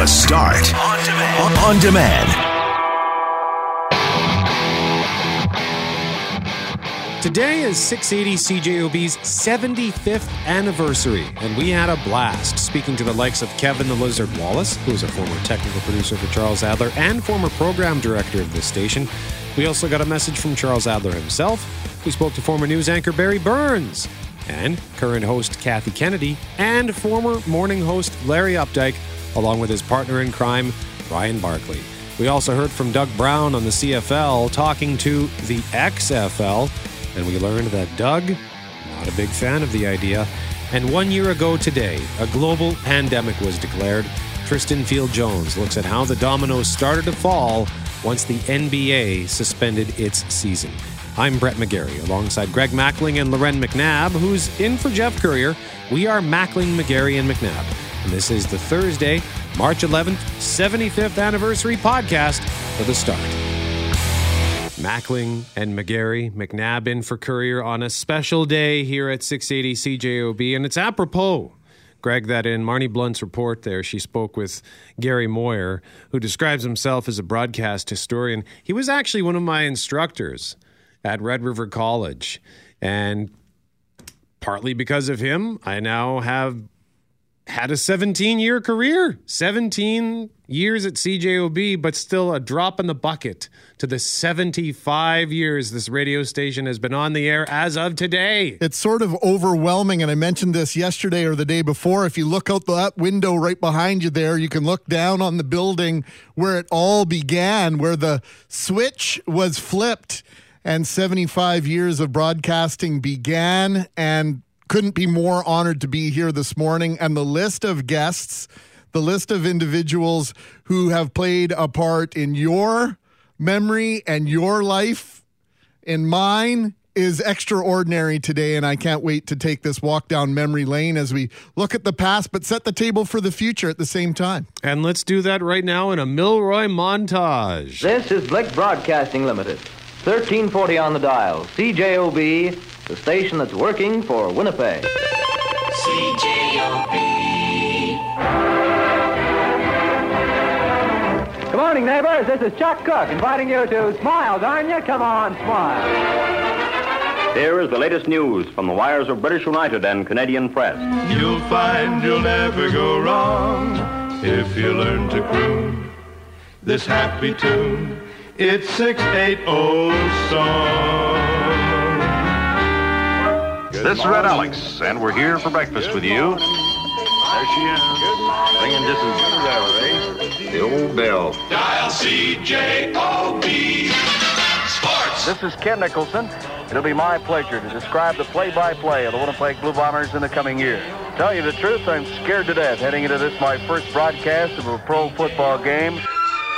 The Start. On demand. On demand. Today is 680 CJOB's 75th anniversary, and we had a blast speaking to the likes of Kevin the Lizard Wallace, who is a former technical producer for Charles Adler and former program director of this station. We also got a message from Charles Adler himself. We spoke to former news anchor Barry Burns, and current host Kathy Kennedy, and former morning host Larry Updike, along with his partner in crime, Brian Barkley. We also heard from Doug Brown on the CFL talking to the XFL and we learned that Doug, not a big fan of the idea. And one year ago today, a global pandemic was declared. Tristan Field Jones looks at how the dominoes started to fall once the NBA suspended its season. I'm Brett McGarry alongside Greg Mackling and Loren McNabb, who's in for Jeff Currier. We are Mackling, McGarry, and McNabb. And this is the Thursday, March 11th, 75th anniversary podcast for the start. Mackling and McGarry, McNabb in for Currier on a special day here at 680 CJOB. And it's apropos, Greg, that in Marney Blunt's report there, she spoke with Gary Moyer, who describes himself as a broadcast historian. He was actually one of my instructors at Red River College. And partly because of him, I now have had a 17 year career, 17 years at CJOB, but still a drop in the bucket to the 75 years this radio station has been on the air as of today. It's sort of overwhelming. And I mentioned this yesterday or the day before. If you look out that window right behind you there, you can look down on the building where it all began, where the switch was flipped and 75 years of broadcasting began. And couldn't be more honored to be here this morning. And the list of guests, the list of individuals who have played a part in your memory and your life, in mine, is extraordinary today, and I can't wait to take this walk down memory lane as we look at the past, but set the table for the future at the same time. And let's do that right now in a Milroy montage. This is Blick Broadcasting Limited, 1340 on the dial, CJOB, the station that's working for Winnipeg. CJOB. Good morning, neighbors. This is Chuck Cook inviting you to smile, darn you. Come on, smile. Here is the latest news from the wires of British United and Canadian Press. You'll find you'll never go wrong if you learn to croon this happy tune. It's 680 song. This is Red Alex, and we're here for breakfast with you. There she is. Ringing distance. Eh? The old bell. Dial CJOB. Sports. This is Ken Nicholson. It'll be my pleasure to describe the play-by-play of the Winnipeg Blue Bombers in the coming year. Tell you the truth, I'm scared to death heading into this my first broadcast of a pro football game.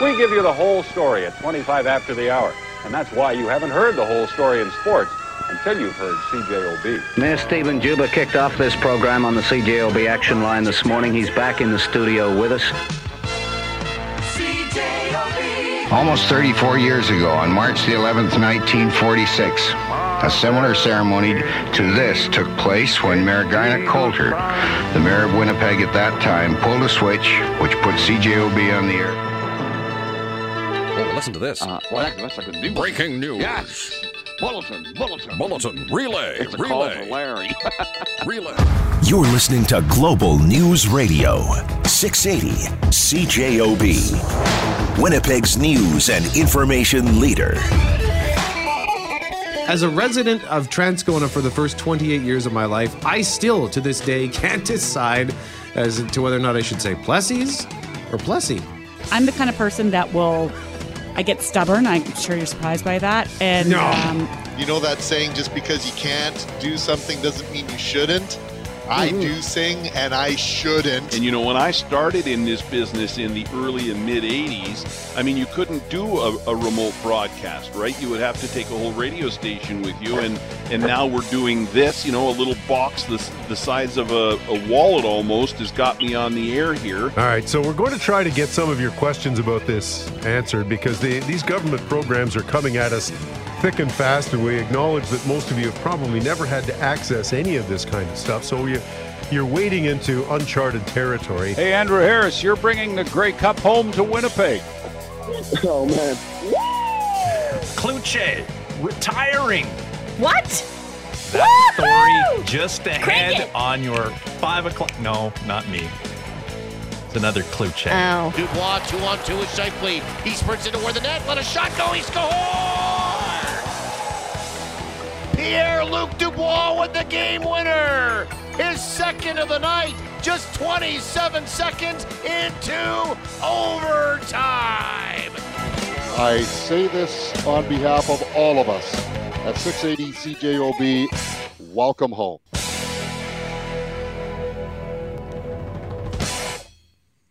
We give you the whole story at 25 after the hour, and that's why you haven't heard the whole story in sports until you've heard CJOB. Mayor Stephen Juba kicked off this program on the CJOB action line this morning. He's back in the studio with us. CJOB. Almost 34 years ago, on March the 11th, 1946, a similar ceremony to this took place when Mayor Garnet Coulter, the mayor of Winnipeg at that time, pulled a switch which put CJOB on the air. Oh, listen to this. Uh, well, that's like a new Breaking news. Yes. Bulletin, bulletin. Bulletin. Relay. It's a relay. call for Larry. relay. You're listening to Global News Radio, 680 CJOB, Winnipeg's news and information leader. As a resident of Transcona for the first 28 years of my life, I still, to this day, can't decide as to whether or not I should say Plessies or Plessy. I'm the kind of person that will, I get stubborn. I'm sure you're surprised by that. And No. um, You know that saying, just because you can't do something doesn't mean you shouldn't? I mm-hmm. do sing and I shouldn't. And you know, when I started in this business in the early and mid 80s, I mean, you couldn't do a, a remote broadcast, right? You would have to take a whole radio station with you. And, and now we're doing this, you know, a little box the, the size of a, a wallet almost has got me on the air here. All right, so we're going to try to get some of your questions about this answered because the, these government programs are coming at us thick and fast, and we acknowledge that most of you have probably never had to access any of this kind of stuff. So we you're wading into uncharted territory. Hey, Andrew Harris, you're bringing the Grey Cup home to Winnipeg. Oh, man. Kluche retiring. What? That story just ahead Cricket. on your five o'clock. No, not me. It's another Kluche. Oh. Dubois, two on two with Scheifele. He sprints into where the net. Let a shot go. He scores! Pierre Luc Dubois with the game winner. His second of the night. Just 27 seconds into overtime. I say this on behalf of all of us at 680 CJOB. Welcome home.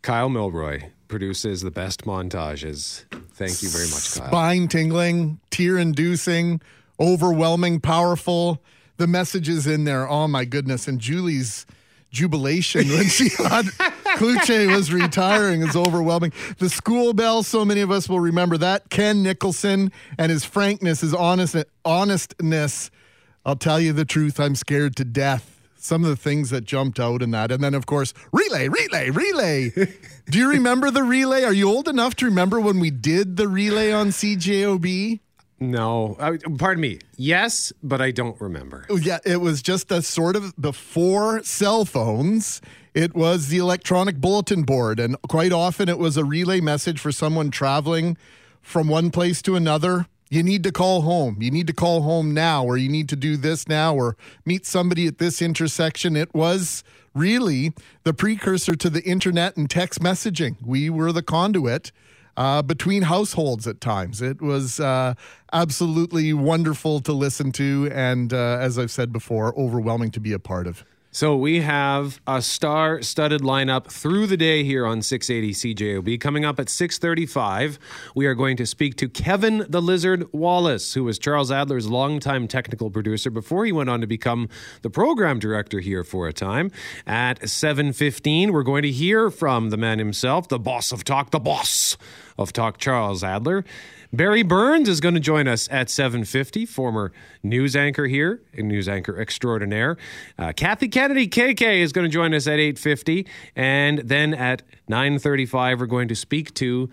Kyle Milroy produces the best montages. Thank you very much, Kyle. Spine tingling, tear inducing, overwhelming, powerful. The messages in there, oh my goodness. And Julie's jubilation when she had Kluche was retiring is overwhelming. The school bell, so many of us will remember that. Ken Nicholson and his frankness, his honest honestness. I'll tell you the truth, I'm scared to death. Some of the things that jumped out in that. And then, of course, relay, relay, relay. Do you remember the relay? Are you old enough to remember when we did the relay on CJOB? No, uh, pardon me. Yes, but I don't remember. Oh, Yeah, it was just a sort of before cell phones. It was the electronic bulletin board, and quite often it was a relay message for someone traveling from one place to another. You need to call home. You need to call home now, or you need to do this now, or meet somebody at this intersection. It was really the precursor to the internet and text messaging. We were the conduit uh, between households at times. It was uh, absolutely wonderful to listen to, and uh, as I've said before, overwhelming to be a part of. So we have a star-studded lineup through the day here on 680 CJOB. Coming up at 6:35, we are going to speak to Kevin the Lizard Wallace, who was Charles Adler's longtime technical producer before he went on to become the program director here for a time. At 7:15, we're going to hear from the man himself, the boss of talk, the boss of talk, Charles Adler. Barry Burns is going to join us at 7:50, former news anchor here, a news anchor extraordinaire. Uh, Kathy Kennedy, KK, is going to join us at 8:50, and then at 9:35, we're going to speak to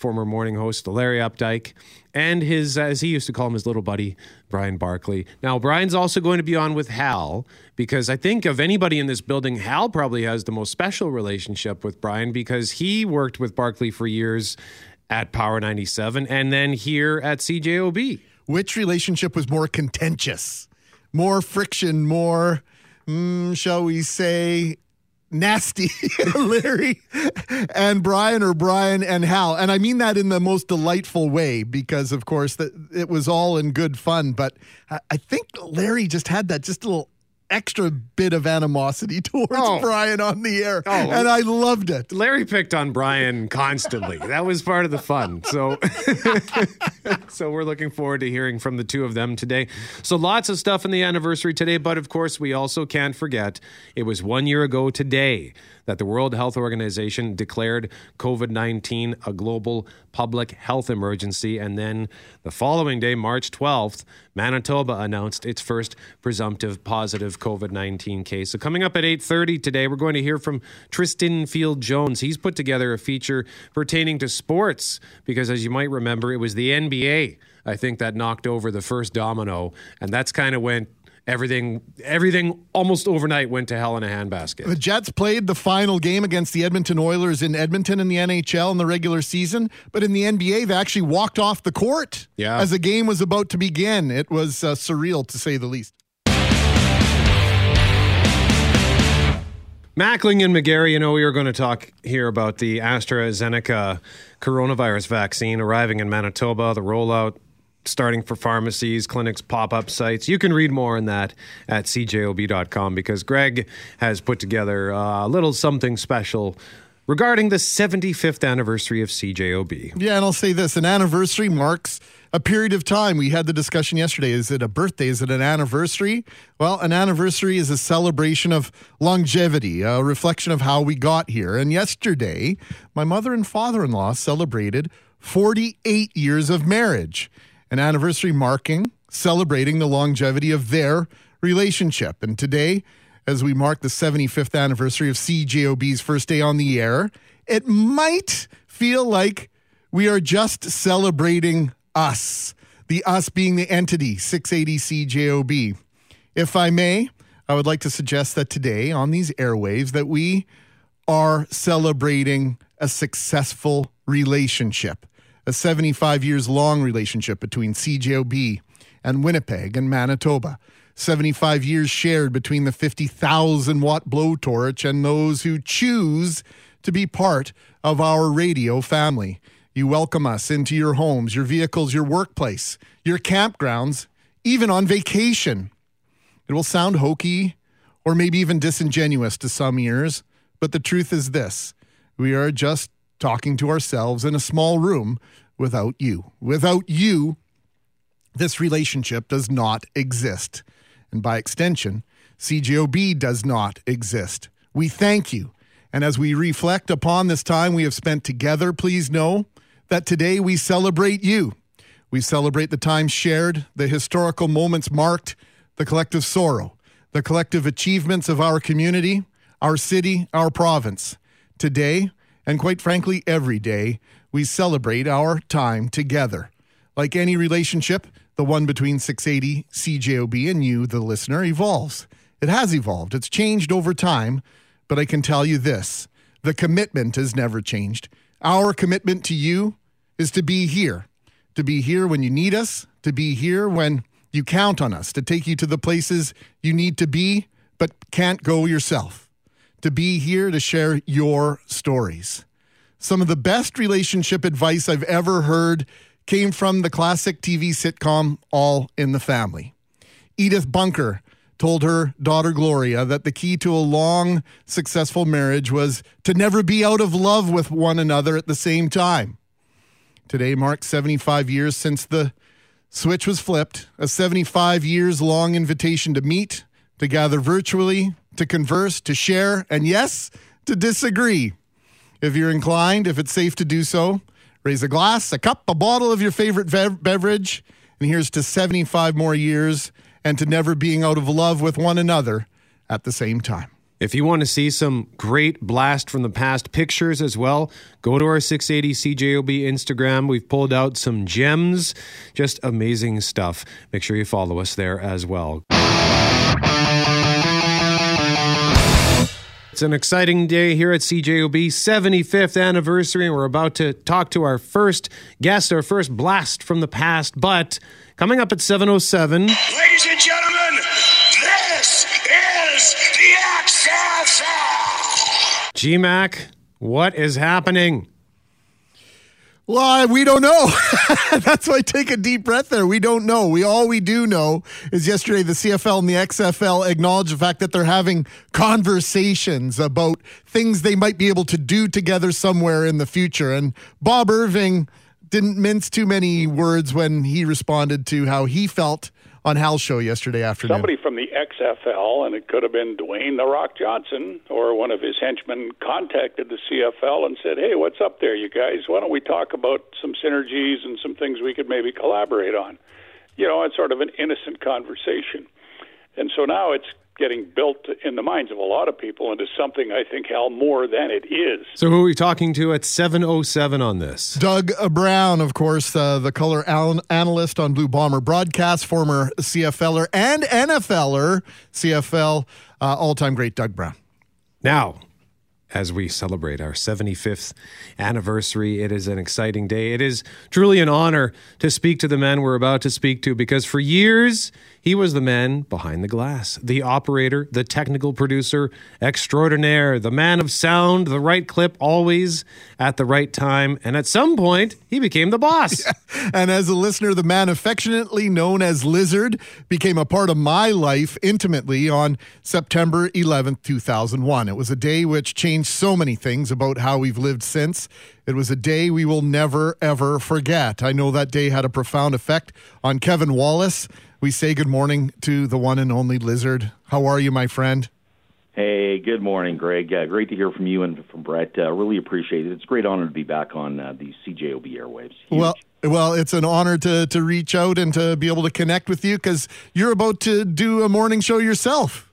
former morning host Larry Updike and his, as he used to call him, his little buddy Brian Barkley. Now, Brian's also going to be on with Hal because I think of anybody in this building, Hal probably has the most special relationship with Brian because he worked with Barkley for years at Power 97 and then here at CJOB. Which relationship was more contentious, more friction, more, mm, shall we say, nasty, Larry and Brian, or Brian and Hal? And I mean that in the most delightful way because, of course, that it was all in good fun. But I, think Larry just had that just a little extra bit of animosity towards Oh. Brian on the air, Oh. and I loved it. Larry picked on Brian constantly. That was part of the fun. So so we're looking forward to hearing from the two of them today. So lots of stuff in the anniversary today, but of course we also can't forget it was 1 year ago today that the World Health Organization declared COVID-19 a global public health emergency and then the following day, March 12th, Manitoba announced its first presumptive positive COVID-19 case. So coming up at 8:30 today, we're going to hear from Tristan Field Jones. He's put together a feature pertaining to sports because as you might remember, it was the NBA I think that knocked over the first domino and that's kind of went everything everything almost overnight went to hell in a handbasket. The Jets played the final game against the Edmonton Oilers in Edmonton in the NHL in the regular season, but in the NBA, they actually walked off the court Yeah. as the game was about to begin. It was uh, surreal to say the least. Mackling and McGarry, you know, we were going to talk here about the AstraZeneca coronavirus vaccine arriving in Manitoba, the rollout starting for pharmacies, clinics, pop up sites. You can read more on that at cjob.com because Greg has put together uh, a little something special regarding the 75th anniversary of CJOB. Yeah, and I'll say this an anniversary marks a period of time. We had the discussion yesterday. Is it a birthday? Is it an anniversary? Well, an anniversary is a celebration of longevity, a reflection of how we got here. And yesterday, my mother and father in law celebrated 48 years of marriage, an anniversary marking, celebrating the longevity of their relationship. And today, as we mark the 75th anniversary of CJOB's first day on the air, it might feel like we are just celebrating us, the us being the entity, 680 CJOB. If I may, I would like to suggest that today on these airwaves that we are celebrating a successful relationship, a 75 years long relationship between CJOB and Winnipeg and Manitoba. 75 years shared between the 50,000 watt blowtorch and those who choose to be part of our radio family. You welcome us into your homes, your vehicles, your workplace, your campgrounds, even on vacation. It will sound hokey or maybe even disingenuous to some ears, but the truth is this we are just talking to ourselves in a small room without you. Without you, this relationship does not exist. And by extension, CJOB does not exist. We thank you. And as we reflect upon this time we have spent together, please know that today we celebrate you. We celebrate the time shared, the historical moments marked, the collective sorrow, the collective achievements of our community, our city, our province. Today, and quite frankly, every day, we celebrate our time together. Like any relationship, the one between 680 CJOB and you, the listener, evolves. It has evolved, it's changed over time, but I can tell you this. The commitment has never changed. Our commitment to you is to be here, to be here when you need us, to be here when you count on us, to take you to the places you need to be, but can't go yourself, to be here to share your stories. Some of the best relationship advice I've ever heard came from the classic TV sitcom All in the Family. Edith Bunker told her daughter Gloria that the key to a long, successful marriage was to never be out of love with one another at the same time. Today marks 75 years since the switch was flipped, a 75 years long invitation to meet, to gather virtually, to converse, to share, and yes, to disagree. If you're inclined, if it's safe to do so, raise a glass, a cup, a bottle of your favorite bev- beverage, and here's to 75 more years and to never being out of love with one another at the same time. If you want to see some great blast from the past pictures as well, go to our 680 CJOB Instagram. We've pulled out some gems, just amazing stuff. Make sure you follow us there as well. It's an exciting day here at CJOB, 75th anniversary, and we're about to talk to our first guest, our first blast from the past. But coming up at 707, Ladies and gentlemen, this is the XFL. GMAC, what is happening? Well, we don't know. That's why I take a deep breath there. We don't know. We all we do know is yesterday the CFL and the XFL acknowledged the fact that they're having conversations about things they might be able to do together somewhere in the future. And Bob Irving didn't mince too many words when he responded to how he felt on Hal's show yesterday afternoon. Somebody from the XFL, and it could have been Dwayne The Rock Johnson or one of his henchmen, contacted the CFL and said, Hey, what's up there, you guys? Why don't we talk about some synergies and some things we could maybe collaborate on? You know, it's sort of an innocent conversation. And so now it's getting built in the minds of a lot of people into something I think, Hal, more than it is. So, who are we talking to at 707 on this? Doug Brown, of course, uh, the color al- analyst on Blue Bomber broadcast, former CFLer and NFLer, CFL, uh, all time great Doug Brown. Now, as we celebrate our 75th anniversary, it is an exciting day. It is truly an honor to speak to the man we're about to speak to because for years, he was the man behind the glass, the operator, the technical producer extraordinaire, the man of sound, the right clip always at the right time. And at some point, he became the boss. And as a listener, the man affectionately known as Lizard became a part of my life intimately on September 11th, 2001. It was a day which changed so many things about how we've lived since. It was a day we will never, ever forget. I know that day had a profound effect on Kevin Wallace. We say good morning to the one and only Lizard. How are you, my friend? Hey, good morning, Greg. Uh, great to hear from you and from Brett. Uh, really appreciate it. It's a great honor to be back on uh, the CJOB airwaves. Huge. Well, well, it's an honor to to reach out and to be able to connect with you because you're about to do a morning show yourself.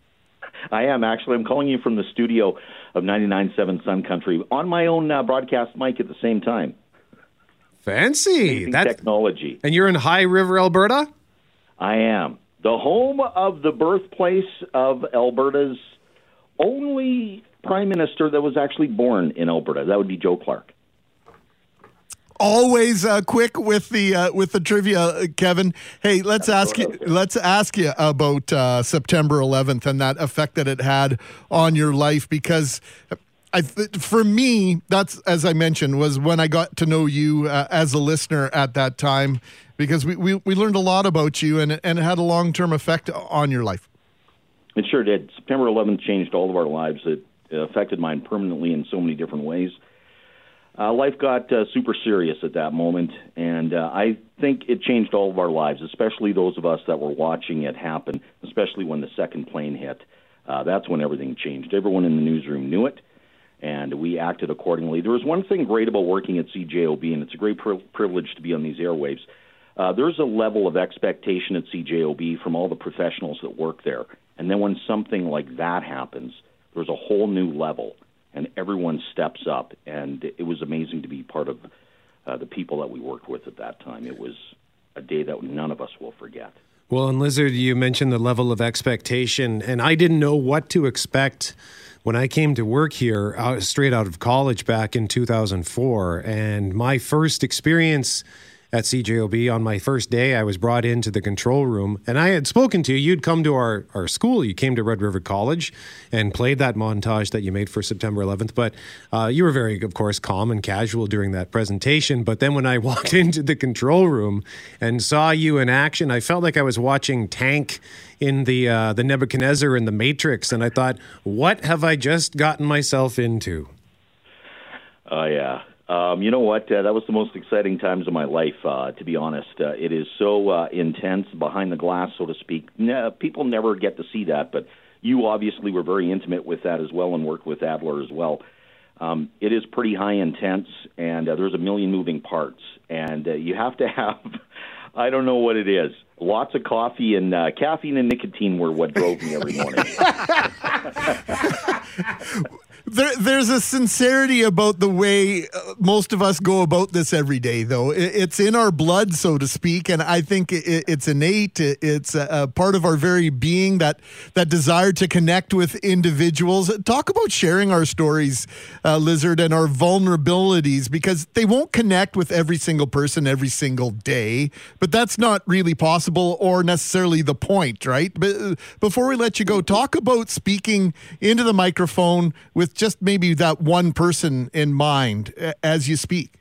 I am actually. I'm calling you from the studio of 99.7 Sun Country on my own uh, broadcast mic at the same time. Fancy. That technology. and you're in High River, Alberta. I am the home of the birthplace of Alberta's only prime minister that was actually born in Alberta. That would be Joe Clark. Always uh, quick with the uh, with the trivia, uh, Kevin. Hey, let's ask you. Let's ask you about uh, September 11th and that effect that it had on your life because. I, for me, that's as I mentioned, was when I got to know you uh, as a listener at that time, because we, we, we learned a lot about you and and it had a long term effect on your life. It sure did. September 11th changed all of our lives. It affected mine permanently in so many different ways. Uh, life got uh, super serious at that moment, and uh, I think it changed all of our lives, especially those of us that were watching it happen, especially when the second plane hit. Uh, that's when everything changed. Everyone in the newsroom knew it, and we acted accordingly. There was one thing great about working at CJOB, and it's a great pri- privilege to be on these airwaves. Uh, there's a level of expectation at CJOB from all the professionals that work there. And then when something like that happens, there's a whole new level, and everyone steps up. And it was amazing to be part of uh, the people that we worked with at that time. It was a day that none of us will forget. Well, and Lizard, you mentioned the level of expectation, and I didn't know what to expect when I came to work here out, straight out of college back in 2004. And my first experience at CJOB on my first day, I was brought into the control room, and I had spoken to you. You'd come to our, our school. You came to Red River College and played that montage that you made for September 11th. But uh, you were very, of course, calm and casual during that presentation. But then when I walked into the control room and saw you in action, I felt like I was watching Tank in the uh, the Nebuchadnezzar in the Matrix, and I thought, what have I just gotten myself into? Oh yeah. Um, you know what? Uh, that was the most exciting times of my life. Uh, to be honest, uh, it is so uh, intense behind the glass, so to speak. People never get to see that, but you obviously were very intimate with that as well, and worked with Adler as well. Um, it is pretty high intense, and uh, there's a million moving parts, and uh, you have to have. I don't know what it is. Lots of coffee and uh, caffeine and nicotine were what drove me every morning. There, there's a sincerity about the way uh, most of us go about this every day, though. It's in our blood, so to speak, and I think it's innate. It's a, part of our very being that that desire to connect with individuals. Talk about sharing our stories, uh, Lizard, and our vulnerabilities, because they won't connect with every single person every single day. But that's not really possible or necessarily the point, right? But before we let you go, talk about speaking into the microphone with just maybe that one person in mind as you speak.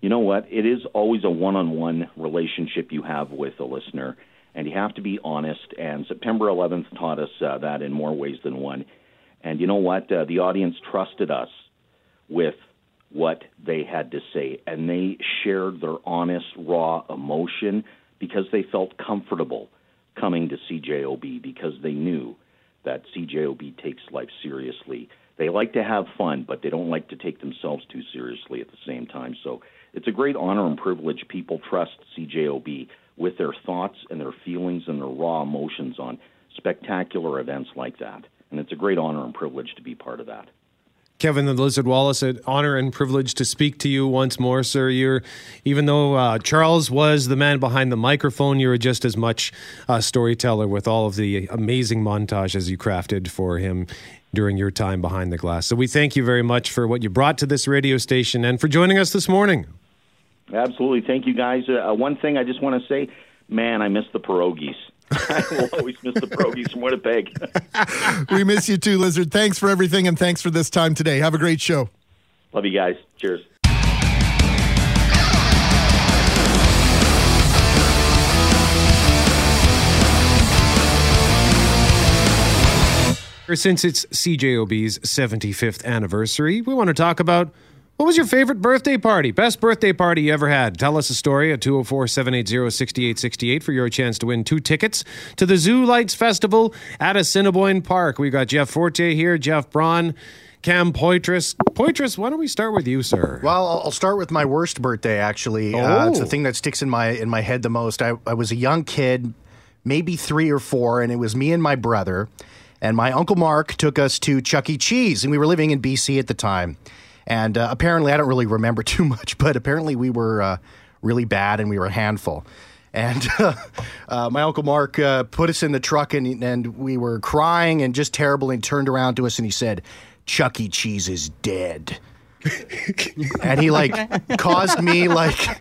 you know what? It is always a one on one relationship you have with a listener, and you have to be honest. And September 11th taught us uh, that in more ways than one. And you know what? Uh, the audience trusted us with what they had to say, and they shared their honest, raw emotion because they felt comfortable coming to CJOB because they knew that CJOB takes life seriously. They like to have fun, but they don't like to take themselves too seriously at the same time. So it's a great honor and privilege. People trust CJOB with their thoughts and their feelings and their raw emotions on spectacular events like that. And it's a great honor and privilege to be part of that. Kevin the Lizard Wallace, an honor and privilege to speak to you once more, sir. You're, even though uh, Charles was the man behind the microphone, you were just as much a storyteller with all of the amazing montages you crafted for him during your time behind the glass. So we thank you very much for what you brought to this radio station and for joining us this morning. Absolutely. Thank you, guys. Uh, one thing I just want to say man, I miss the pierogies. I will always miss the pierogies from Winnipeg. we miss you too, Lizard. Thanks for everything and thanks for this time today. Have a great show. Love you guys. Cheers. Since it's CJOB's 75th anniversary, we want to talk about what was your favorite birthday party? Best birthday party you ever had? Tell us a story at 204 780 6868 for your chance to win two tickets to the Zoo Lights Festival at Assiniboine Park. We've got Jeff Forte here, Jeff Braun, Cam Poitras. Poitras, why don't we start with you, sir? Well, I'll start with my worst birthday. Actually, uh, it's the Oh. thing that sticks in my in my head the most. I, I was a young kid, maybe three or four, and it was me and my brother. and my uncle Mark took us to Chuck E. Cheese, and we were living in BC at the time. And uh, apparently, I don't really remember too much, but apparently we were uh, really bad and we were a handful. And uh, uh, my uncle Mark uh, put us in the truck, and, and we were crying and just terrible. And turned around to us and he said, "Chuck E. Cheese is dead." and he like caused me like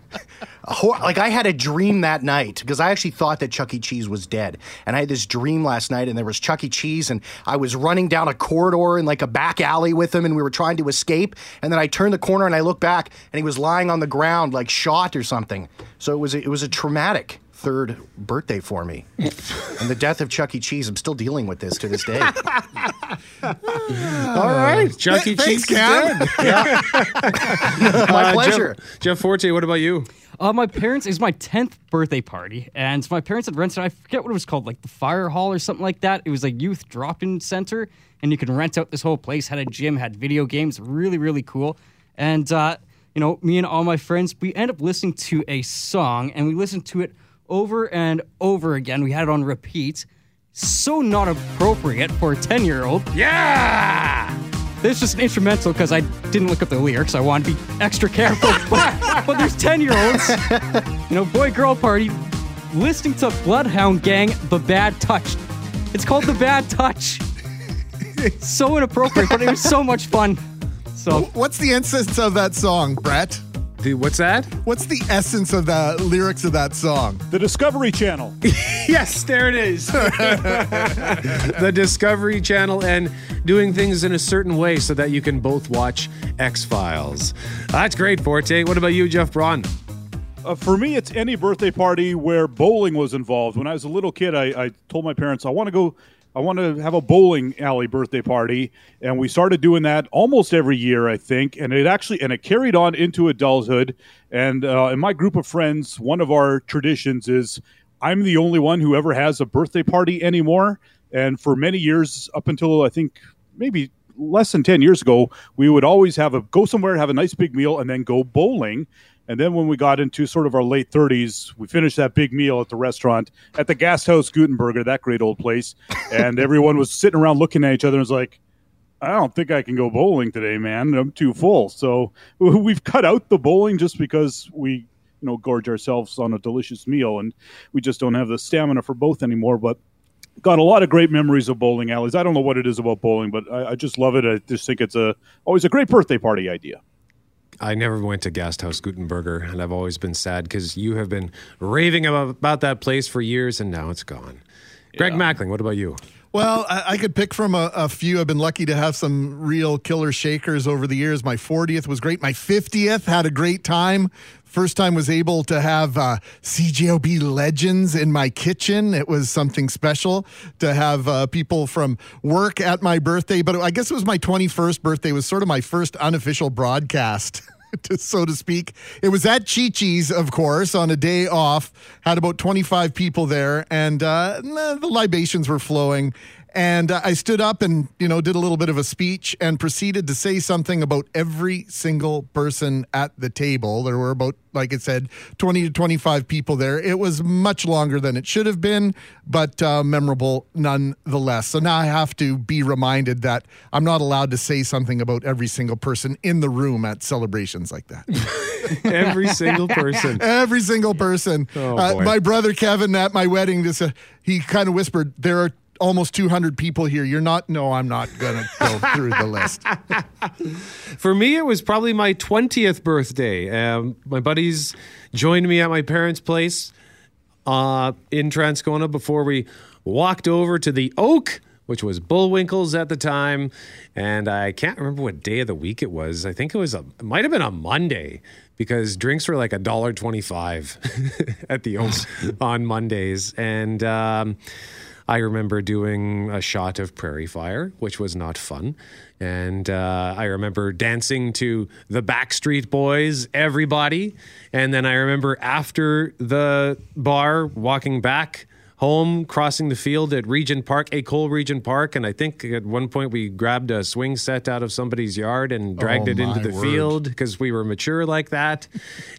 hor- like I had a dream that night because I actually thought that Chuck E. Cheese was dead, and I had this dream last night, and there was Chuck E. Cheese, and I was running down a corridor in like a back alley with him, and we were trying to escape, and then I turned the corner and I looked back, and he was lying on the ground like shot or something. So it was a, it was a traumatic third birthday for me, and the death of Chuck E. Cheese. I'm still dealing with this to this day. All right, Chuck E. Thanks, Cheese is Cam. dead. My Uh, pleasure. Jeff, Jeff Forte, what about you? Uh, my parents it was my tenth birthday party, and my parents had rented. I forget what it was called, like the Fire Hall or something like that. It was a youth drop-in center, and you could rent out this whole place. Had a gym, had video games, really really cool. And uh, you know, me and all my friends, we end up listening to a song, and we listened to it over and over again. We had it on repeat. So not appropriate for a ten-year-old. Yeah. This is just an instrumental because I didn't look up the lyrics. I wanted to be extra careful. but, but there's 10 year olds, you know, boy girl party, listening to Bloodhound Gang, The Bad Touch. It's called The Bad Touch. so inappropriate, but it was so much fun. So, What's the essence of that song, Brett? The, what's that? What's the essence of the lyrics of that song? The Discovery Channel. yes, there it is. the Discovery Channel and doing things in a certain way so that you can both watch X Files. That's great, Forte. What about you, Jeff Braun? Uh, for me, it's any birthday party where bowling was involved. When I was a little kid, I, I told my parents I want to go. I want to have a bowling alley birthday party, and we started doing that almost every year, I think. And it actually and it carried on into adulthood. And uh, in my group of friends, one of our traditions is I'm the only one who ever has a birthday party anymore. And for many years, up until I think maybe less than 10 years ago, we would always have a go somewhere, have a nice big meal, and then go bowling. And then when we got into sort of our late 30s, we finished that big meal at the restaurant at the Gasthaus Gutenberger, that great old place. And everyone was sitting around looking at each other and was like, I don't think I can go bowling today, man. I'm too full. So we've cut out the bowling just because we, you know, gorge ourselves on a delicious meal and we just don't have the stamina for both anymore. But got a lot of great memories of bowling alleys. I don't know what it is about bowling, but I, I just love it. I just think it's a always a great birthday party idea. I never went to Gasthaus Gutenberger, and I've always been sad because you have been raving about, about that place for years, and now it's gone. Greg Mackling, what about you? Well, I, I could pick from a, a few. I've been lucky to have some real killer shakers over the years. My 40th was great. My 50th had a great time. First time was able to have uh, CJOB legends in my kitchen. It was something special to have uh, people from work at my birthday. But I guess it was my 21st birthday. It was sort of my first unofficial broadcast. so to speak. It was at Chi Chi's, of course, on a day off. Had about 25 people there, and uh, the libations were flowing. And uh, I stood up and, you know, did a little bit of a speech and proceeded to say something about every single person at the table. There were about, like I said, 20 to 25 people there. It was much longer than it should have been, but uh, memorable nonetheless. So now I have to be reminded that I'm not allowed to say something about every single person in the room at celebrations like that. Every single person. Every single person. Oh, uh, my brother Kevin at my wedding, just uh, he kind of whispered, "There are almost 200 people here. You're not. No, I'm not gonna go through the list." For me, it was probably my 20th birthday. Um, my buddies joined me at my parents' place uh, in Transcona before we walked over to the Oak, which was Bullwinkle's at the time. And I can't remember what day of the week it was. I think it was a, it might have been a Monday because drinks were like a dollar twenty-five at the Oak on Mondays. And um, I remember doing a shot of Prairie Fire, which was not fun. And uh, I remember dancing to the Backstreet Boys, everybody. And then I remember after the bar walking back home, crossing the field at Regent Park, a Cole Regent Park, and I think at one point we grabbed a swing set out of somebody's yard and dragged Oh, it into the word. field because we were mature like that.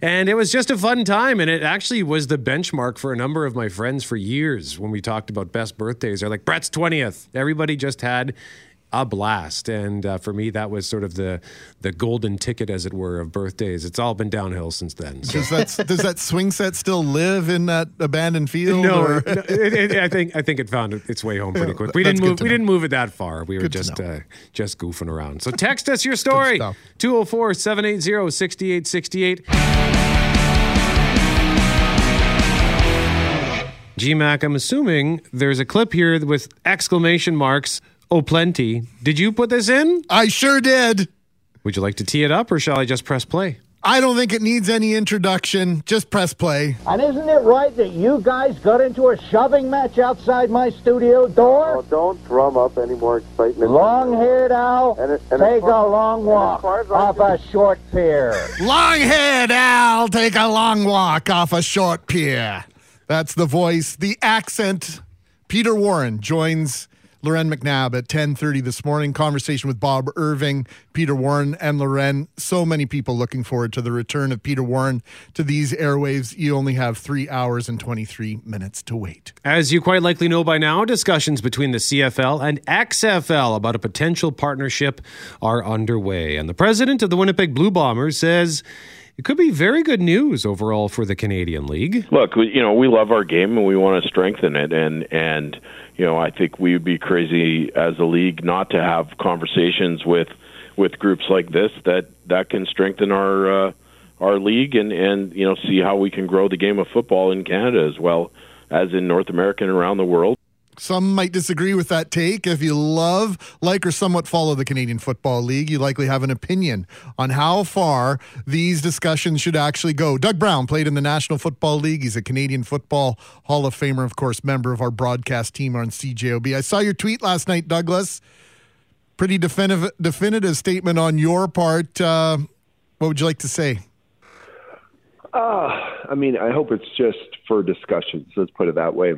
and it was just a fun time, and it actually was the benchmark for a number of my friends for years when we talked about best birthdays. They're like, Brett's 20th. Everybody just had a blast. And uh, for me, that was sort of the the golden ticket, as it were, of birthdays. It's all been downhill since then. So. Does that does that swing set still live in that abandoned field? No, or- no, it, it, I think I think it found its way home pretty quick. We that's didn't move. We didn't move it that far. We were Good just uh, just goofing around. So text us your story 204 780 6868. GMAC, I'm assuming there's a clip here with exclamation marks. Oh, plenty. Did you put this in? I sure did. Would you like to tee it up, or shall I just press play? I don't think it needs any introduction. Just press play. And isn't it right that you guys got into a shoving match outside my studio door? Oh, don't drum up any more excitement. Long-haired owl, and as take far- a long walk far as I off a short pier. Long head Al, take a long walk off a short pier. That's the voice, the accent. Peter Warren joins Loren McNabb at 10:30 this morning. Conversation with Bob Irving, Peter Warren, and Loren. So many people looking forward to the return of Peter Warren to these airwaves. You only have three hours and 23 minutes to wait. As you quite likely know by now, discussions between the CFL and XFL about a potential partnership are underway. And the president of the Winnipeg Blue Bombers says it could be very good news overall for the Canadian League. Look, you know, we love our game and we want to strengthen it, and and you know, I think we would be crazy as a league not to have conversations with with groups like this that that can strengthen our uh, our league and and you know see how we can grow the game of football in Canada as well as in North America and around the world. Some might disagree with that take. If you love, like, or somewhat follow the Canadian Football League, you likely have an opinion on how far these discussions should actually go. Doug Brown played in the National Football League. He's a Canadian Football Hall of Famer, of course, member of our broadcast team on CJOB. I saw your tweet last night, Douglas. Pretty definitive, definitive statement on your part. Uh, what would you like to say? Uh, I mean, I hope it's just for discussion. So let's put it that way.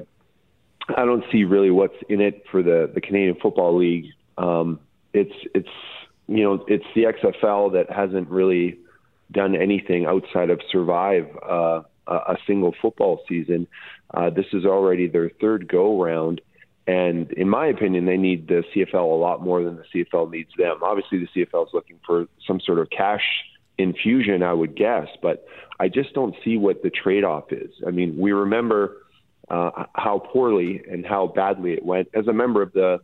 I don't see really what's in it for the, the Canadian Football League. Um, it's it's you know it's the XFL that hasn't really done anything outside of survive uh, a, single football season. Uh, this is already their third go round, and in my opinion, they need the CFL a lot more than the CFL needs them. Obviously, the CFL is looking for some sort of cash infusion, I would guess, but I just don't see what the trade off is. I mean, we remember uh, how poorly and how badly it went as a member of the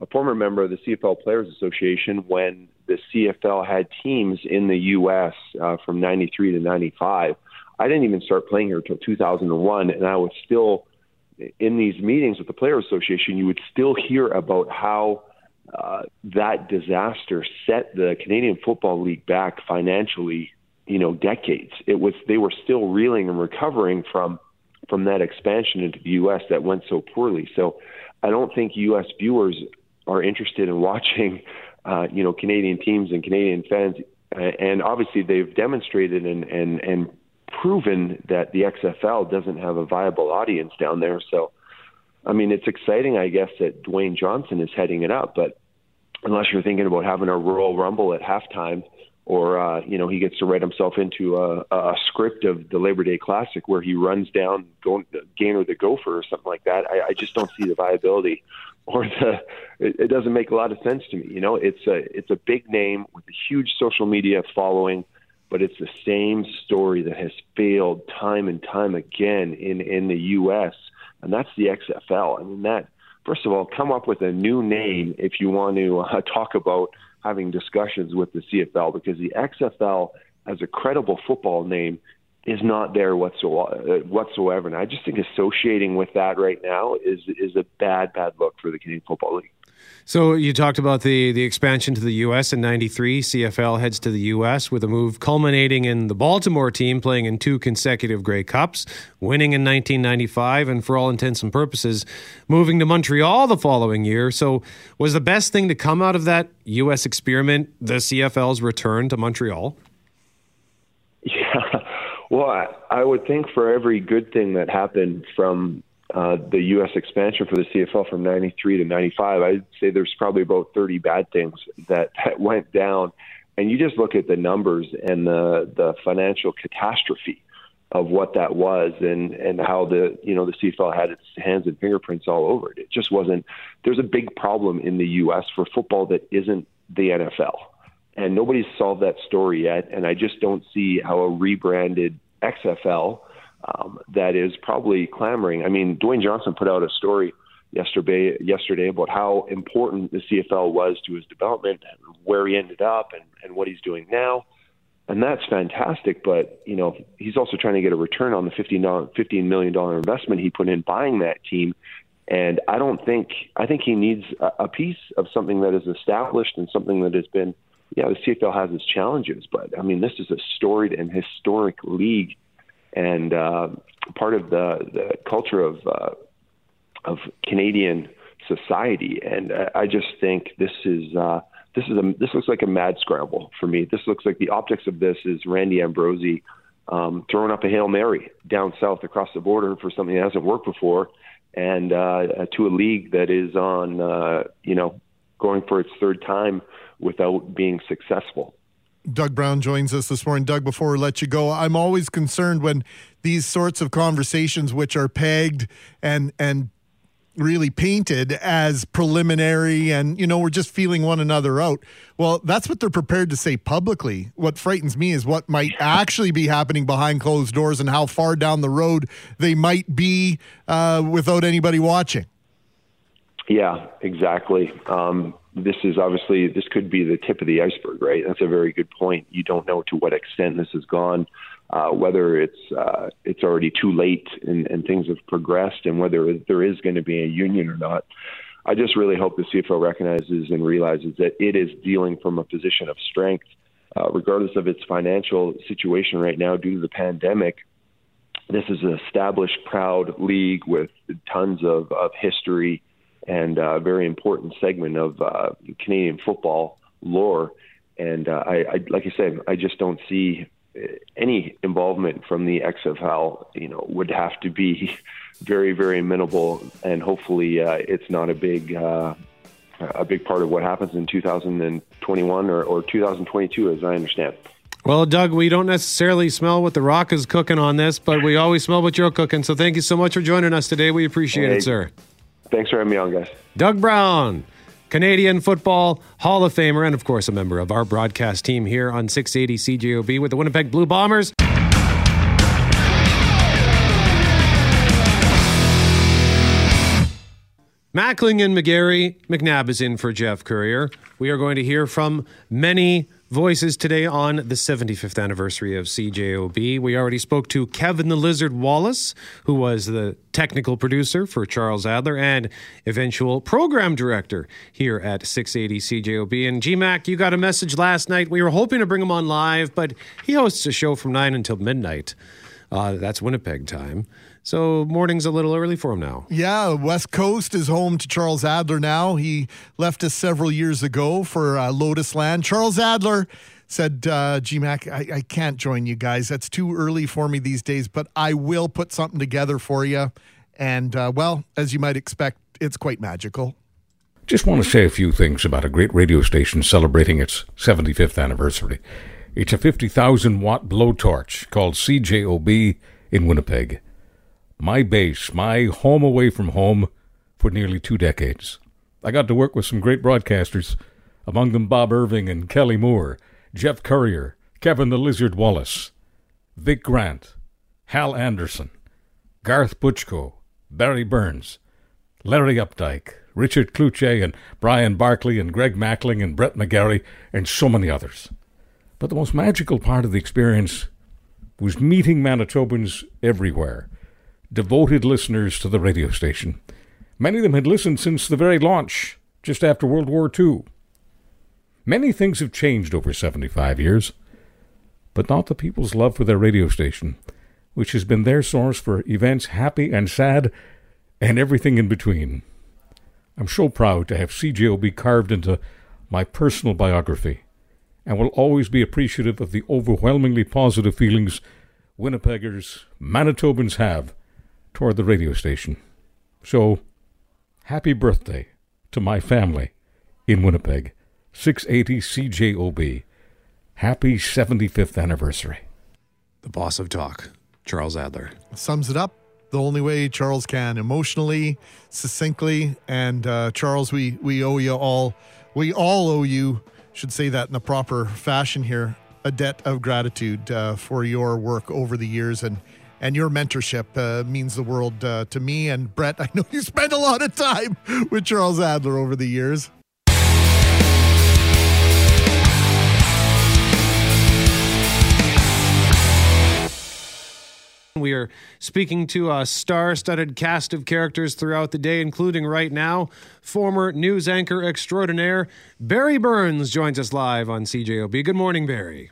a former member of the CFL Players Association when the CFL had teams in the U.S. Uh, from '93 to '95. I didn't even start playing here until 2001, and I was still in these meetings with the Players Association. You would still hear about how uh, that disaster set the Canadian Football League back financially. You know, decades. It was they were still reeling and recovering from from that expansion into the U.S. that went so poorly. So I don't think U.S. viewers are interested in watching, uh, you know, Canadian teams and Canadian fans. And obviously, they've demonstrated and and and proven that the XFL doesn't have a viable audience down there. So, I mean, it's exciting, I guess, that Dwayne Johnson is heading it up. But unless you're thinking about having a Royal Rumble at halftime, or uh, you know, he gets to write himself into a, a script of the Labor Day Classic where he runs down Gainer the Gopher or something like that. I, I just don't see the viability, or the. It, it doesn't make a lot of sense to me. You know, it's a it's a big name with a huge social media following, but it's the same story that has failed time and time again in in the U.S. and that's the XFL. I mean that. First of all, come up with a new name if you want to uh, talk about having discussions with the CFL because the XFL as a credible football name is not there whatsoever. Uh, whatsoever. And I just think associating with that right now is is a bad, bad look for the Canadian Football League. So you talked about the the expansion to the U.S. in '93. CFL heads to the U.S. with a move culminating in the Baltimore team playing in two consecutive Grey Cups, winning in 1995, and for all intents and purposes, moving to Montreal the following year. So was the best thing to come out of that U.S. experiment the CFL's return to Montreal? Yeah. Well, I, I would think for every good thing that happened from uh, the U.S. expansion for the CFL from 93 to 95, I'd say there's probably about 30 bad things that, that went down. And you just look at the numbers and the, the financial catastrophe of what that was and, and how the, you know, the CFL had its hands and fingerprints all over it. It just wasn't, there's a big problem in the U.S. for football that isn't the NFL. And nobody's solved that story yet. And I just don't see how a rebranded XFL um, that is probably clamoring. I mean, Dwayne Johnson put out a story yesterday yesterday about how important the CFL was to his development and where he ended up and, and what he's doing now. And that's fantastic, but you know he's also trying to get a return on the $15 million investment he put in buying that team. And I don't think I think he needs a, a piece of something that is established and something that has been. Yeah, the CFL has its challenges, but I mean this is a storied and historic league and uh, part of the, the culture of uh, of Canadian society. And I just think this is uh, this is a this looks like a mad scramble for me. This looks like the optics of this is Randy Ambrosie um, throwing up a hail mary down south across the border for something that hasn't worked before, and uh, to a league that is on uh, you know going for its third time without being successful. Doug Brown joins us this morning. Doug, before we let you go, I'm always concerned when these sorts of conversations, which are pegged and and really painted as preliminary and you know we're just feeling one another out. Well that's what they're prepared to say publicly. What frightens me is what might actually be happening behind closed doors and how far down the road they might be uh, without anybody watching yeah exactly um, this is obviously this could be the tip of the iceberg, right? That's a very good point. You don't know to what extent this has gone, uh, whether it's uh, it's already too late and, and things have progressed, and whether there is going to be a union or not. I just really hope the CFL recognizes and realizes that it is dealing from a position of strength, uh, regardless of its financial situation right now due to the pandemic. This is an established, proud league with tons of, of history and a very important segment of uh, Canadian football lore. And uh, I, I, like I said, I just don't see any involvement from the XFL. You know, would have to be very, very minimal, and hopefully, uh, it's not a big. Uh, a big part of what happens in 2021 or, or 2022, as I understand. Well, Doug, we don't necessarily smell what The Rock is cooking on this, but we always smell what you're cooking. So thank you so much for joining us today. We appreciate hey, it, sir. Thanks for having me on, guys. Doug Brown, Canadian Football Hall of Famer, and of course, a member of our broadcast team here on 680 CJOB with the Winnipeg Blue Bombers. Mackling and McGarry, McNabb is in for Jeff Currier. We are going to hear from many voices today on the 75th anniversary of CJOB. We already spoke to Kevin the Lizard Wallace, who was the technical producer for Charles Adler and eventual program director here at 680 CJOB. And GMAC, you got a message last night. We were hoping to bring him on live, but he hosts a show from 9 until midnight. Uh, that's Winnipeg time. So morning's a little early for him now. Yeah, West Coast is home to Charles Adler now. He left us several years ago for uh, Lotus Land. Charles Adler said, uh, GMAC, I, I can't join you guys. That's too early for me these days, but I will put something together for you. And, uh, well, as you might expect, it's quite magical. Just want to say a few things about a great radio station celebrating its 75th anniversary. It's a 50,000 watt blowtorch called CJOB in Winnipeg my base, my home away from home for nearly two decades. I got to work with some great broadcasters, among them Bob Irving and Kelly Moore, Jeff Currier, Kevin the Lizard Wallace, Vic Grant, Hal Anderson, Garth Buchko, Barry Burns, Larry Updike, Richard Cloutier, and Brian Barkley, and Greg Mackling, and Brett McGarry, and so many others. But the most magical part of the experience was meeting Manitobans everywhere devoted listeners to the radio station. Many of them had listened since the very launch, just after World War II. Many things have changed over 75 years, but not the people's love for their radio station, which has been their source for events happy and sad and everything in between. I'm so proud to have CJOB carved into my personal biography and will always be appreciative of the overwhelmingly positive feelings Winnipeggers, Manitobans have toward the radio station. So, happy birthday to my family in Winnipeg. 680 CJOB. Happy 75th anniversary. The boss of talk, Charles Adler. Sums it up the only way Charles can, emotionally, succinctly. And uh, Charles, we, we owe you all, we all owe you, should say that in the proper fashion here, a debt of gratitude uh, for your work over the years and and your mentorship uh, means the world uh, to me and Brett. I know you spent a lot of time with Charles Adler over the years. We are speaking to a star studded cast of characters throughout the day, including right now, former news anchor extraordinaire Barry Burns joins us live on CJOB. Good morning, Barry.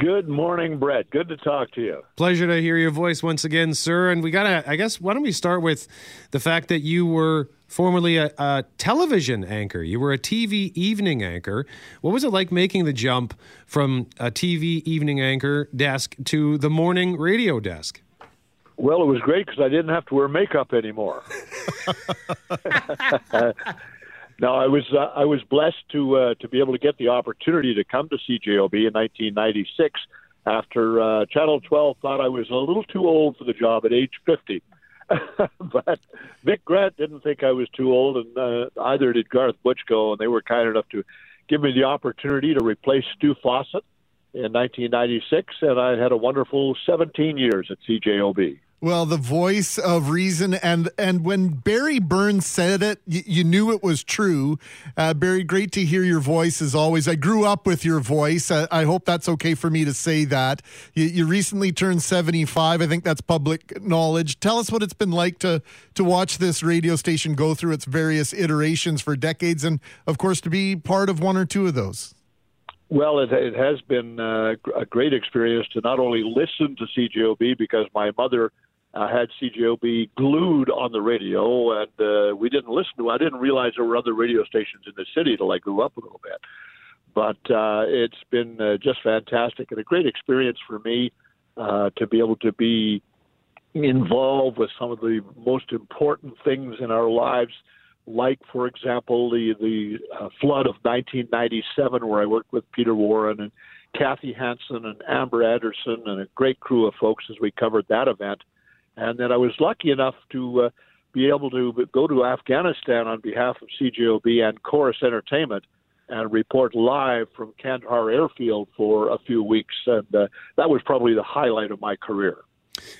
Good morning, Brett. Good to talk to you. Pleasure to hear your voice once again, sir. And we got to, I guess, why don't we start with the fact that you were formerly a, a, television anchor. You were a TV evening anchor. What was it like making the jump from a TV evening anchor desk to the morning radio desk? Well, it was great because I didn't have to wear makeup anymore. no, I was uh, I was blessed to uh, to be able to get the opportunity to come to CJOB in 1996 after uh, Channel 12 thought I was a little too old for the job at age 50. but Vic Grant didn't think I was too old, and uh, either did Garth Buchko, and they were kind enough to give me the opportunity to replace Stu Fawcett in 1996, and I had a wonderful 17 years at CJOB. Well, the voice of reason, and and when Barry Burns said it, you, you knew it was true. Uh, Barry, great to hear your voice as always. I grew up with your voice. Uh, I hope that's okay for me to say that. You, you, recently turned seventy-five. I think that's public knowledge. Tell us what it's been like to to watch this radio station go through its various iterations for decades, and of course to be part of one or two of those. Well, it, it has been uh, a great experience to not only listen to CJOB because my mother uh, had CJOB glued on the radio, and uh, we didn't listen to. I didn't realize there were other radio stations in the city till I grew up a little bit. But uh, it's been uh, just fantastic and a great experience for me uh, to be able to be involved with some of the most important things in our lives, like, for example, the the uh, flood of 1997, where I worked with Peter Warren and Kathy Hanson and Amber Anderson and a great crew of folks as we covered that event and then I was lucky enough to uh, be able to go to Afghanistan on behalf of CJOB and Corus Entertainment and report live from Kandahar Airfield for a few weeks. And uh, that was probably the highlight of my career.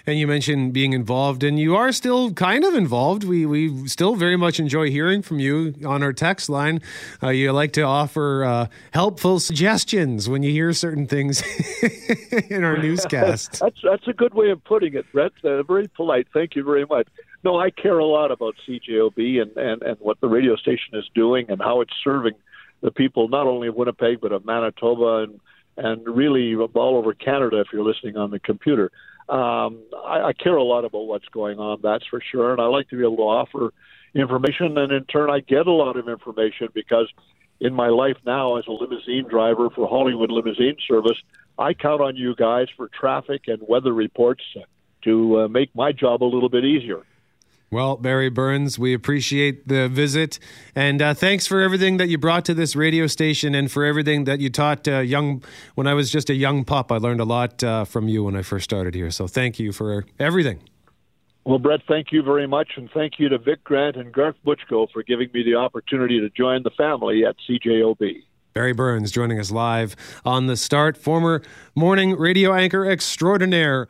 And you mentioned being involved, and you are still kind of involved. We we still very much enjoy hearing from you on our text line. Uh, you like to offer uh, helpful suggestions when you hear certain things in our newscast. that's that's a good way of putting it, Brett. Uh, very polite. Thank you very much. No, I care a lot about CJOB and, and, and what the radio station is doing and how it's serving the people not only of Winnipeg but of Manitoba and and really all over Canada if you're listening on the computer um, I, I care a lot about what's going on, that's for sure. And I like to be able to offer information, and in turn, I get a lot of information because in my life now as a limousine driver for Hollywood Limousine Service, I count on you guys for traffic and weather reports to uh, make my job a little bit easier. Well, Barry Burns, we appreciate the visit. And uh, thanks for everything that you brought to this radio station and for everything that you taught uh, young. When I was just a young pup, I learned a lot uh, from you when I first started here. So thank you for everything. Well, Brett, thank you very much. And thank you to Vic Grant and Garth Buchko for giving me the opportunity to join the family at CJOB. Barry Burns joining us live on the start, former morning radio anchor extraordinaire.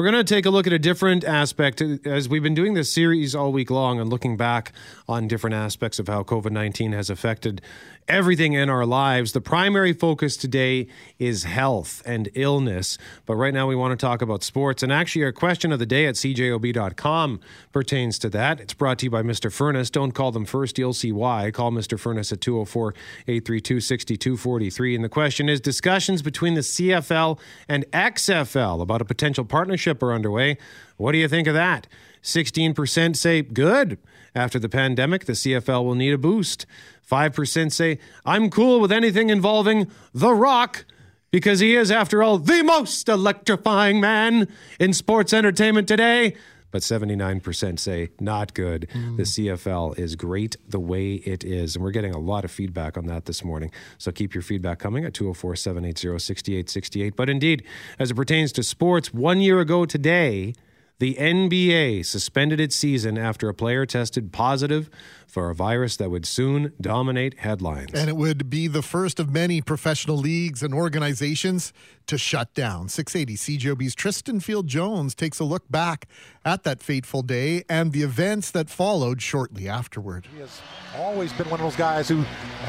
We're going to take a look at a different aspect uh, as we've been doing this series all week long and looking back on different aspects of how COVID 19 has affected everything in our lives. The primary focus today is health and illness, but right now we want to talk about sports. And actually, our question of the day at cjob.com pertains to that. It's brought to you by Mr. Furnace. Don't call them first, you'll see why. Call Mr. Furnace at 204 832 6243. And the question is discussions between the CFL and XFL about a potential partnership Are underway. What do you think of that? 16% say good. After the pandemic, the CFL will need a boost. 5% say, I'm cool with anything involving The Rock because he is, after all, the most electrifying man in sports entertainment today. But 79% say not good. The hmm. CFL is great the way it is. And we're getting a lot of feedback on that this morning. So keep your feedback coming at 204 780 6868. But indeed, as it pertains to sports, one year ago today, the NBA suspended its season after a player tested positive for a virus that would soon dominate headlines. And it would be the first of many professional leagues and organizations to shut down. 680 CJOB's Tristan Field Jones takes a look back at that fateful day and the events that followed shortly afterward. He has always been one of those guys who uh,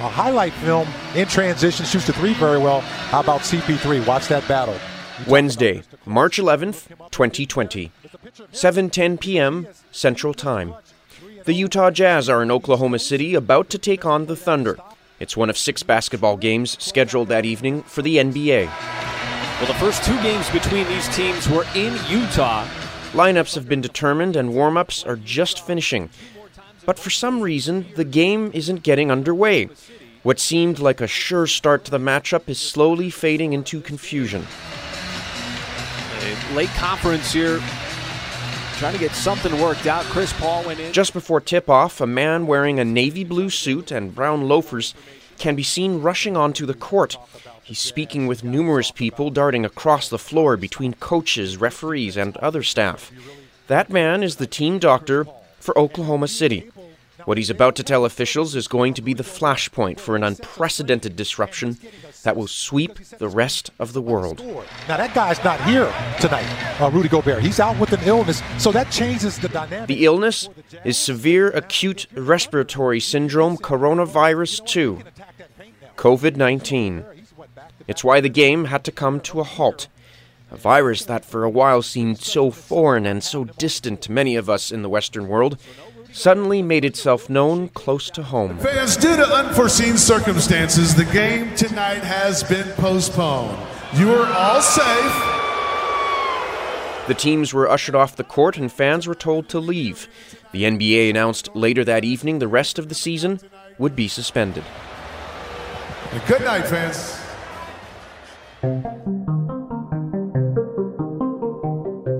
highlight film in transition, shoots the three very well. How about CP3? Watch that battle. Wednesday, March 11th, 2020. 7:10 p.m. Central Time. The Utah Jazz are in Oklahoma City about to take on the Thunder. It's one of 6 basketball games scheduled that evening for the NBA. Well, the first two games between these teams were in Utah. Lineups have been determined and warm-ups are just finishing. But for some reason, the game isn't getting underway. What seemed like a sure start to the matchup is slowly fading into confusion. A late conference here, trying to get something worked out. Chris Paul went in. Just before tip off, a man wearing a navy blue suit and brown loafers can be seen rushing onto the court. He's speaking with numerous people darting across the floor between coaches, referees, and other staff. That man is the team doctor for Oklahoma City. What he's about to tell officials is going to be the flashpoint for an unprecedented disruption that will sweep the rest of the world. Now, that guy's not here tonight, uh, Rudy Gobert. He's out with an illness, so that changes the dynamic. The illness is severe acute respiratory syndrome coronavirus 2, COVID 19. It's why the game had to come to a halt. A virus that for a while seemed so foreign and so distant to many of us in the Western world suddenly made itself known close to home. Fans, due to unforeseen circumstances, the game tonight has been postponed. You are all safe. The teams were ushered off the court and fans were told to leave. The NBA announced later that evening the rest of the season would be suspended. Good night, fans.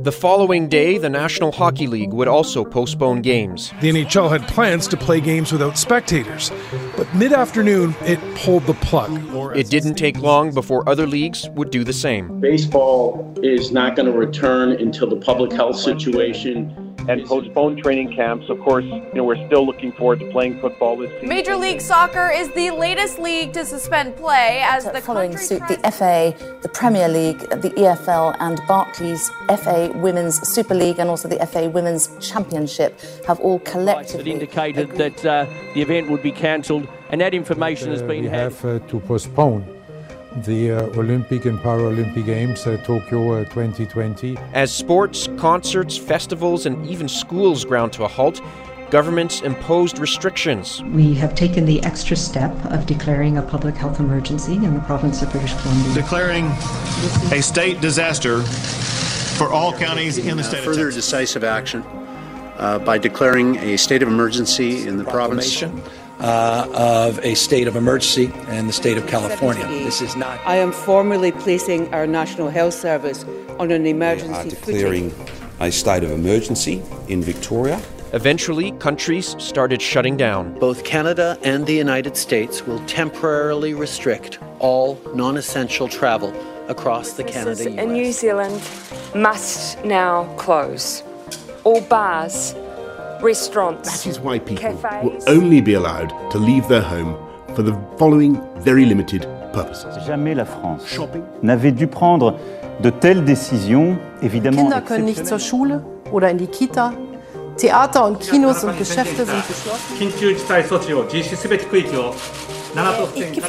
The following day, the National Hockey League would also postpone games. The NHL had plans to play games without spectators, but mid afternoon it pulled the plug. It didn't take long before other leagues would do the same. Baseball is not going to return until the public health situation and postpone training camps. Of course, you know, we're still looking forward to playing football this season. Major League Soccer is the latest league to suspend play as the following suit the FA, the Premier League, the EFL and Barclays FA Women's Super League and also the FA Women's Championship have all It collectively indicated that uh, the event would be cancelled, and that information has Uh, been we had. have uh, to postpone the uh, Olympic and Paralympic Games uh, Tokyo uh, 2020. As sports, concerts, festivals, and even schools ground to a halt, governments imposed restrictions. We have taken the extra step of declaring a public health emergency in the province of British Columbia. declaring a state disaster for all counties in the state of further decisive action uh, by declaring a state of emergency in the province. Uh, of a state of emergency in the state of California. This is not. I am formally placing our National Health Service on an emergency footing. declaring a state of emergency in Victoria. Eventually, countries started shutting down. Both Canada and the United States will temporarily restrict all non essential travel across the Canada And New Zealand must now close. All bars, restaurants, That is why people cafes. will only be allowed to leave their home for the following very limited purposes. Jamais la France n'avait dû prendre de telles décisions, évidemment. Kinder können nicht zur Schule oder in die Kita. Theater und Kinos und Geschäfte sind geschlossen. 緊急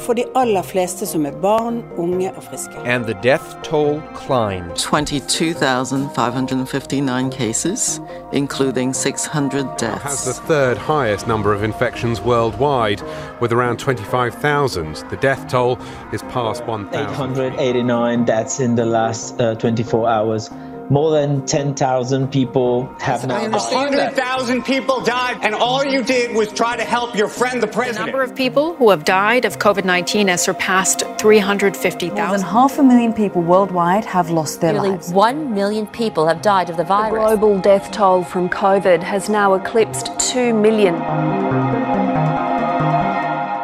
for de aller fleste som er barn, unge og friske. And the death toll climbed. 22,559 cases, including 600 deaths. Has the third highest number of infections worldwide, with around 25,000. The death toll is past 1,000. 889 deaths in the last uh, 24 hours more than 10,000 people have now died. 100,000 people died, and all you did was try to help your friend, the president. The number of people who have died of COVID 19 has surpassed 350,000. More than half a million people worldwide have lost their Nearly lives. one million people have died of the virus. The global death toll from COVID has now eclipsed 2 million.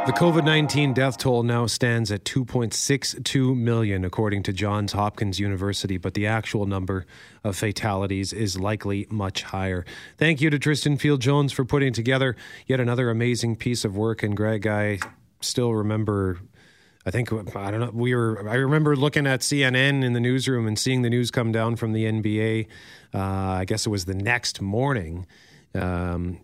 The COVID 19 death toll now stands at 2.62 million, according to Johns Hopkins University, but the actual number of fatalities is likely much higher. Thank you to Tristan Field Jones for putting together yet another amazing piece of work. And Greg, I still remember. I think I don't know. We were. I remember looking at CNN in the newsroom and seeing the news come down from the NBA. Uh, I guess it was the next morning. Um,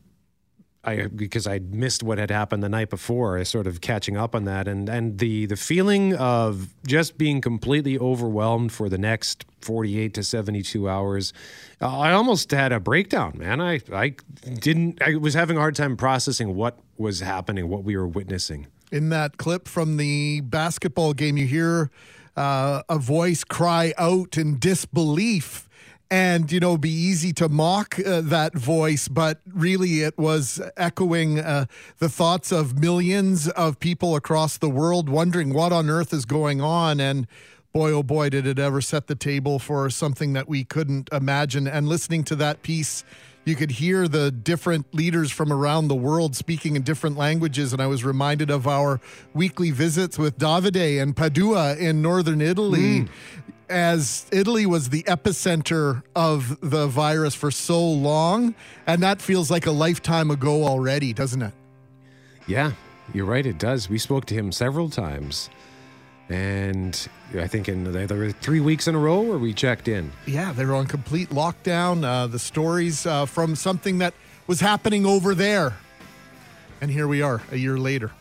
I because I missed what had happened the night before. I sort of catching up on that, and and the the feeling of just being completely overwhelmed for the next forty eight to seventy two hours. I almost had a breakdown, man. I I didn't. I was having a hard time processing what was happening, what we were witnessing. In that clip from the basketball game, you hear uh, a voice cry out in disbelief and you know be easy to mock uh, that voice but really it was echoing uh, the thoughts of millions of people across the world wondering what on earth is going on. And boy oh boy did it ever set the table for something that we couldn't imagine. And listening to that piece you could hear the different leaders from around the world speaking in different languages. And I was reminded of our weekly visits with Davide and Padua in northern Italy. Mm. As Italy was the epicenter of the virus for so long. And that feels like a lifetime ago already, doesn't it? Yeah, you're right. It does. We spoke to him several times. And I think in there were three weeks in a row where we checked in. Yeah, they were on complete lockdown. Uh, the stories uh, from something that was happening over there. And here we are a year later.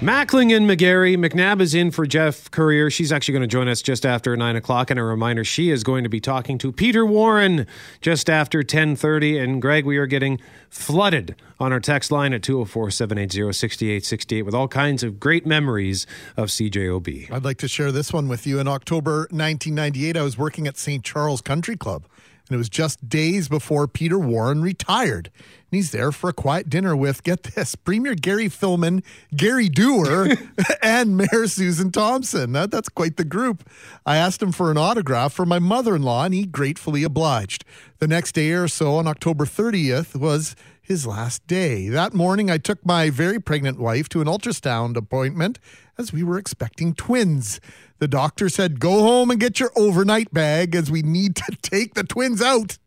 Mackling and McGarry. McNabb is in for Jeff Currier. She's actually going to join us just after 9 o'clock. And a reminder, she is going to be talking to Peter Warren just after 1030. And Greg, we are getting flooded on our text line at 204-780-6868 with all kinds of great memories of CJOB. I'd like to share this one with you. In October 1998, I was working at St. Charles Country Club. And it was just days before Peter Warren retired. And he's there for a quiet dinner with, get this, Premier Gary Filmon, Gary Doer, and Mayor Susan Thompson. That, that's quite the group. I asked him for an autograph for my mother in law, and he gratefully obliged. The next day or so, on October 30th, was his last day. That morning, I took my very pregnant wife to an ultrasound appointment as we were expecting twins. The doctor said, Go home and get your overnight bag as we need to take the twins out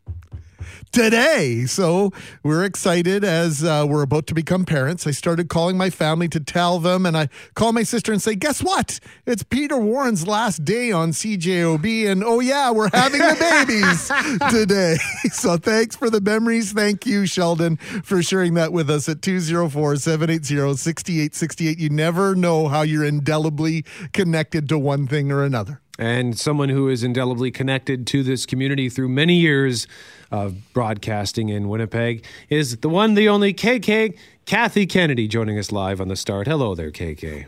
today. So we're excited as uh, we're about to become parents. I started calling my family to tell them, and I call my sister and say, Guess what? It's Peter Warren's last day on CJOB. And oh, yeah, we're having the babies today. So thanks for the memories. Thank you, Sheldon, for sharing that with us at 204 780 6868. You never know how you're indelibly connected to one thing or another and someone who is indelibly connected to this community through many years of broadcasting in Winnipeg is the one, the only KK, Kathy Kennedy, joining us live on the start. Hello there, KK.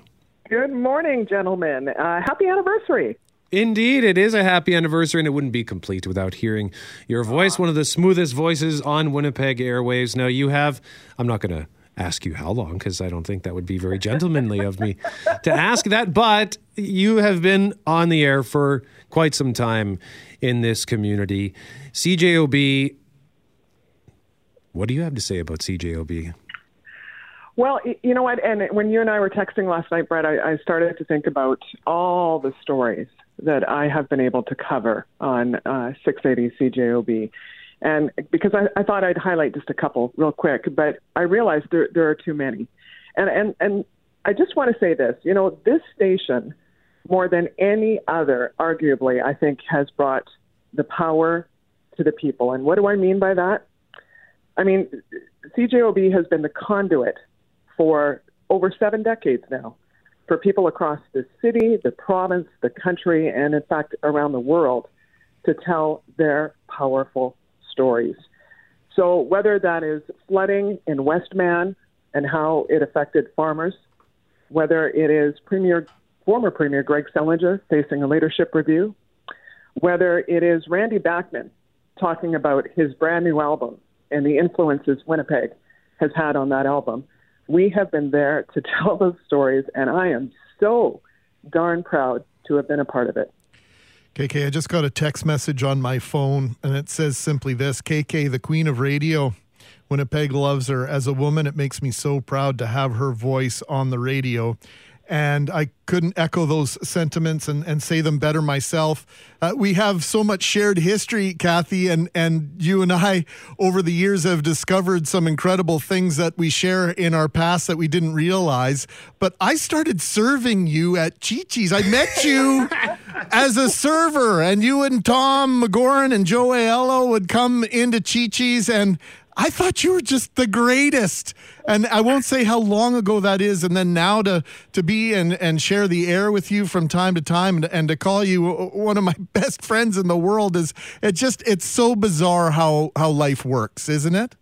Good morning, gentlemen. Uh, happy anniversary. Indeed, it is a happy anniversary, and it wouldn't be complete without hearing your voice, one of the smoothest voices on Winnipeg airwaves. Now, you have, I'm not going to ask you how long because I don't think that would be very gentlemanly of me to ask that. But you have been on the air for quite some time in this community. CJOB, what do you have to say about CJOB? Well, you know what? And when you and I were texting last night, Brett, I, I started to think about all the stories that I have been able to cover on uh, 680 CJOB and because I, I thought I'd highlight just a couple real quick, but I realized there, there are too many. And, and, and I just want to say this you know, this station, more than any other, arguably, I think, has brought the power to the people. And what do I mean by that? I mean, CJOB has been the conduit for over seven decades now for people across the city, the province, the country, and in fact around the world to tell their powerful stories. So whether that is flooding in Westman and how it affected farmers, whether it is Premier, former Premier Greg Selinger facing a leadership review, whether it is Randy Bachman talking about his brand new album and the influences Winnipeg has had on that album. We have been there to tell those stories, and I am so darn proud to have been a part of it. KK, I just got a text message on my phone, and it says simply this KK, the queen of radio. Winnipeg loves her. As a woman, it makes me so proud to have her voice on the radio and I couldn't echo those sentiments and, and say them better myself. Uh, we have so much shared history, Kathy, and, and you and I over the years have discovered some incredible things that we share in our past that we didn't realize. But I started serving you at Chi Chi's. I met you as a server, and you and Tom McGoran and Joe Aiello would come into Chi Chi's and I thought you were just the greatest. And I won't say how long ago that is. And then now to, to be and, and share the air with you from time to time and, and to call you one of my best friends in the world is it just, it's so bizarre how, how life works, isn't it?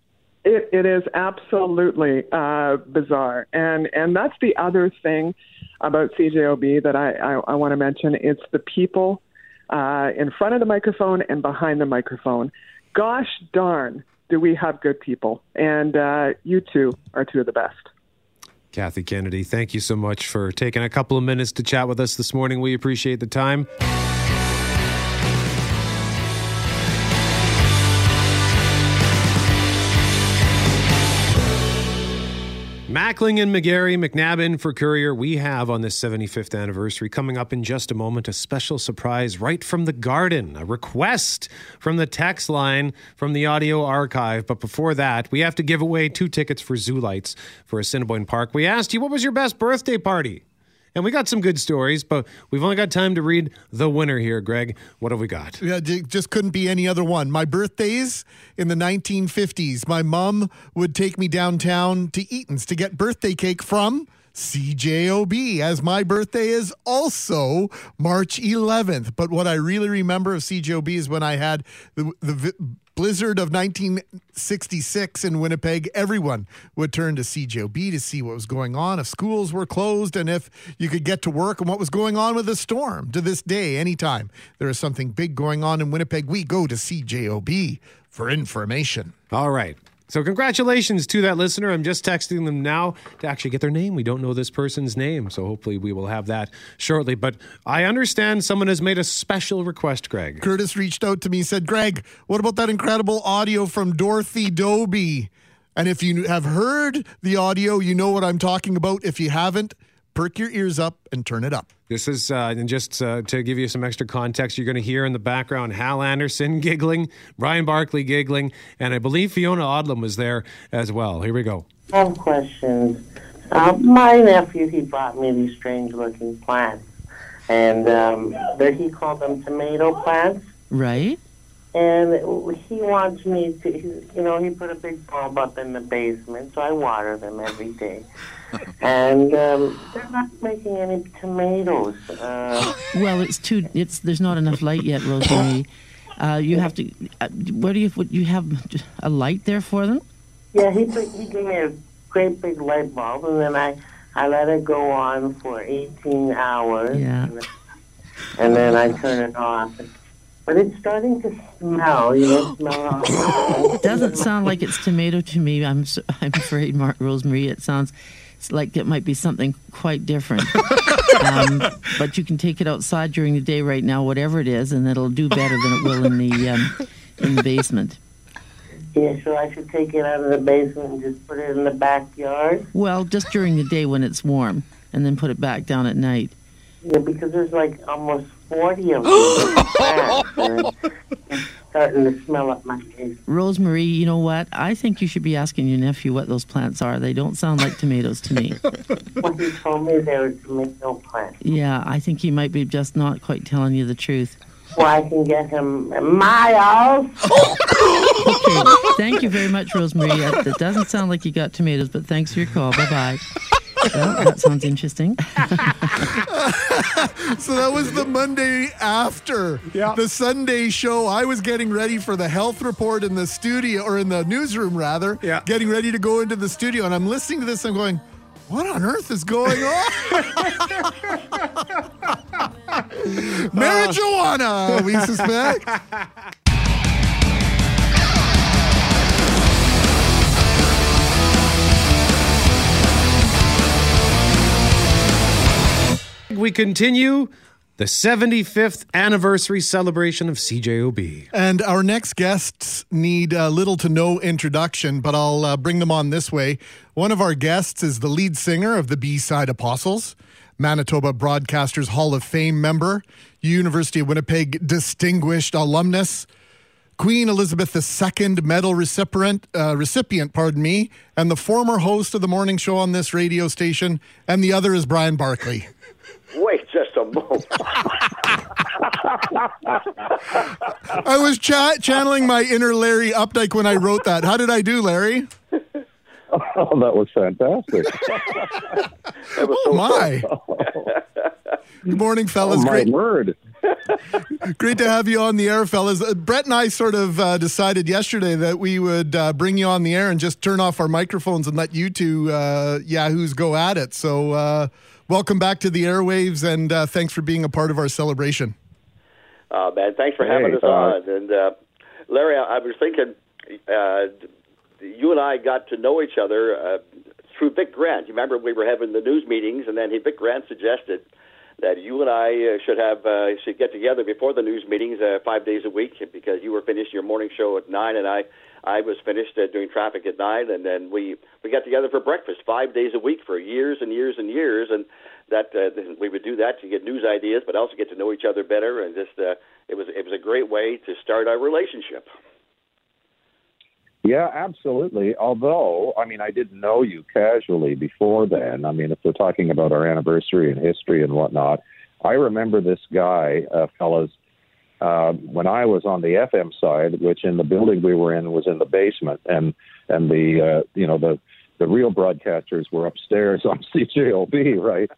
It, it is absolutely uh, bizarre. And, and that's the other thing about CJOB that I, I, I want to mention. It's the people uh, in front of the microphone and behind the microphone. Gosh darn do we have good people? And uh, you two are two of the best. Kathy Kennedy, thank you so much for taking a couple of minutes to chat with us this morning. We appreciate the time. Mackling and McGarry, McNabbin for Currier. We have on this 75th anniversary coming up in just a moment a special surprise right from the garden, a request from the text line from the audio archive. But before that, we have to give away two tickets for Zoo Lights for Assiniboine Park. We asked you, what was your best birthday party? And we got some good stories, but we've only got time to read the winner here, Greg. What have we got? Yeah, just couldn't be any other one. My birthdays in the 1950s, my mom would take me downtown to Eaton's to get birthday cake from CJOB, as my birthday is also March 11th. But what I really remember of CJOB is when I had the, the blizzard of 1966 in Winnipeg, everyone would turn to CJOB to see what was going on, if schools were closed, and if you could get to work, and what was going on with the storm. To this day, anytime there is something big going on in Winnipeg, we go to CJOB for information. All right. So, congratulations to that listener. I'm just texting them now to actually get their name. We don't know this person's name, so hopefully we will have that shortly. But I understand someone has made a special request, Greg. Curtis reached out to me, said, Greg, what about that incredible audio from Dorothy Dobbie? And if you have heard the audio, you know what I'm talking about. If you haven't, perk your ears up and turn it up. This is, uh, and just uh, to give you some extra context, you're going to hear in the background Hal Anderson giggling, Brian Barkley giggling, and I believe Fiona Odlum was there as well. Here we go. I have questions. Uh, my nephew, he brought me these strange looking plants, and um, he called them tomato plants. Right. And he wants me to, you know, he put a big bulb up in the basement, so I water them every day. And um, they're not making any tomatoes. Uh, well, it's too. It's there's not enough light yet, Rosemary. Uh, you have to. Uh, what do you? What, you have a light there for them? Yeah, he put, he gave me a great big light bulb, and then I I let it go on for 18 hours. Yeah. And, and then I turn it off. But it's starting to smell. You know, smell. it doesn't sound like it's tomato to me. I'm I'm afraid, Mark Rosemary. It sounds like it might be something quite different. um, but you can take it outside during the day right now, whatever it is, and it'll do better than it will in the um, in the basement. Yeah, so I should take it out of the basement and just put it in the backyard. Well, just during the day when it's warm, and then put it back down at night. Yeah, because there's like almost forty of them starting to smell up my face. Rosemary, you know what? I think you should be asking your nephew what those plants are. They don't sound like tomatoes to me. well, he told me they were tomato plants. Yeah, I think he might be just not quite telling you the truth. Well, I can get him miles. okay, thank you very much, Rosemary. It doesn't sound like you got tomatoes, but thanks for your call. Bye bye. Well, that sounds interesting. so that was the Monday after yeah. the Sunday show. I was getting ready for the health report in the studio or in the newsroom, rather. Yeah. Getting ready to go into the studio, and I'm listening to this. I'm going, "What on earth is going on?" Marijuana, we suspect. We continue the 75th anniversary celebration of CJOB. And our next guests need uh, little to no introduction, but I'll uh, bring them on this way. One of our guests is the lead singer of the B Side Apostles, Manitoba Broadcasters Hall of Fame member, University of Winnipeg distinguished alumnus, Queen Elizabeth II medal recipient, uh, recipient, pardon me, and the former host of the morning show on this radio station, and the other is Brian Barkley. Wait just a moment. I was cha- channeling my inner Larry Updike when I wrote that. How did I do, Larry? Oh, that was fantastic. That was Oh so my! Good morning, fellas. Oh, my Great, word. great to have you on the air, fellas. Uh, Brett and I sort of uh, decided yesterday that we would uh, bring you on the air and just turn off our microphones and let you two uh, yahoos go at it. So, uh, welcome back to the airwaves, and uh, thanks for being a part of our celebration. Uh, man, thanks for Hey, having us uh, on. And uh, Larry, I, I was thinking, uh, you and I got to know each other uh, through Vic Grant. You remember we were having the news meetings, and then he, Vic Grant suggested that you and I uh, should have uh, should get together before the news meetings uh, five days a week because you were finishing your morning show at nine, and I I was finished uh, doing traffic at nine, and then we we got together for breakfast five days a week for years and years and years, and that uh, we would do that to get news ideas, but also get to know each other better, and just uh, it was it was a great way to start our relationship. Yeah, absolutely. Although, I mean, I didn't know you casually before then. I mean, if we're talking about our anniversary and history and whatnot, I remember this guy, uh, fellas, uh, when I was on the FM side, which in the building we were in was in the basement, and and the uh, you know the the real broadcasters were upstairs on CJOB, right?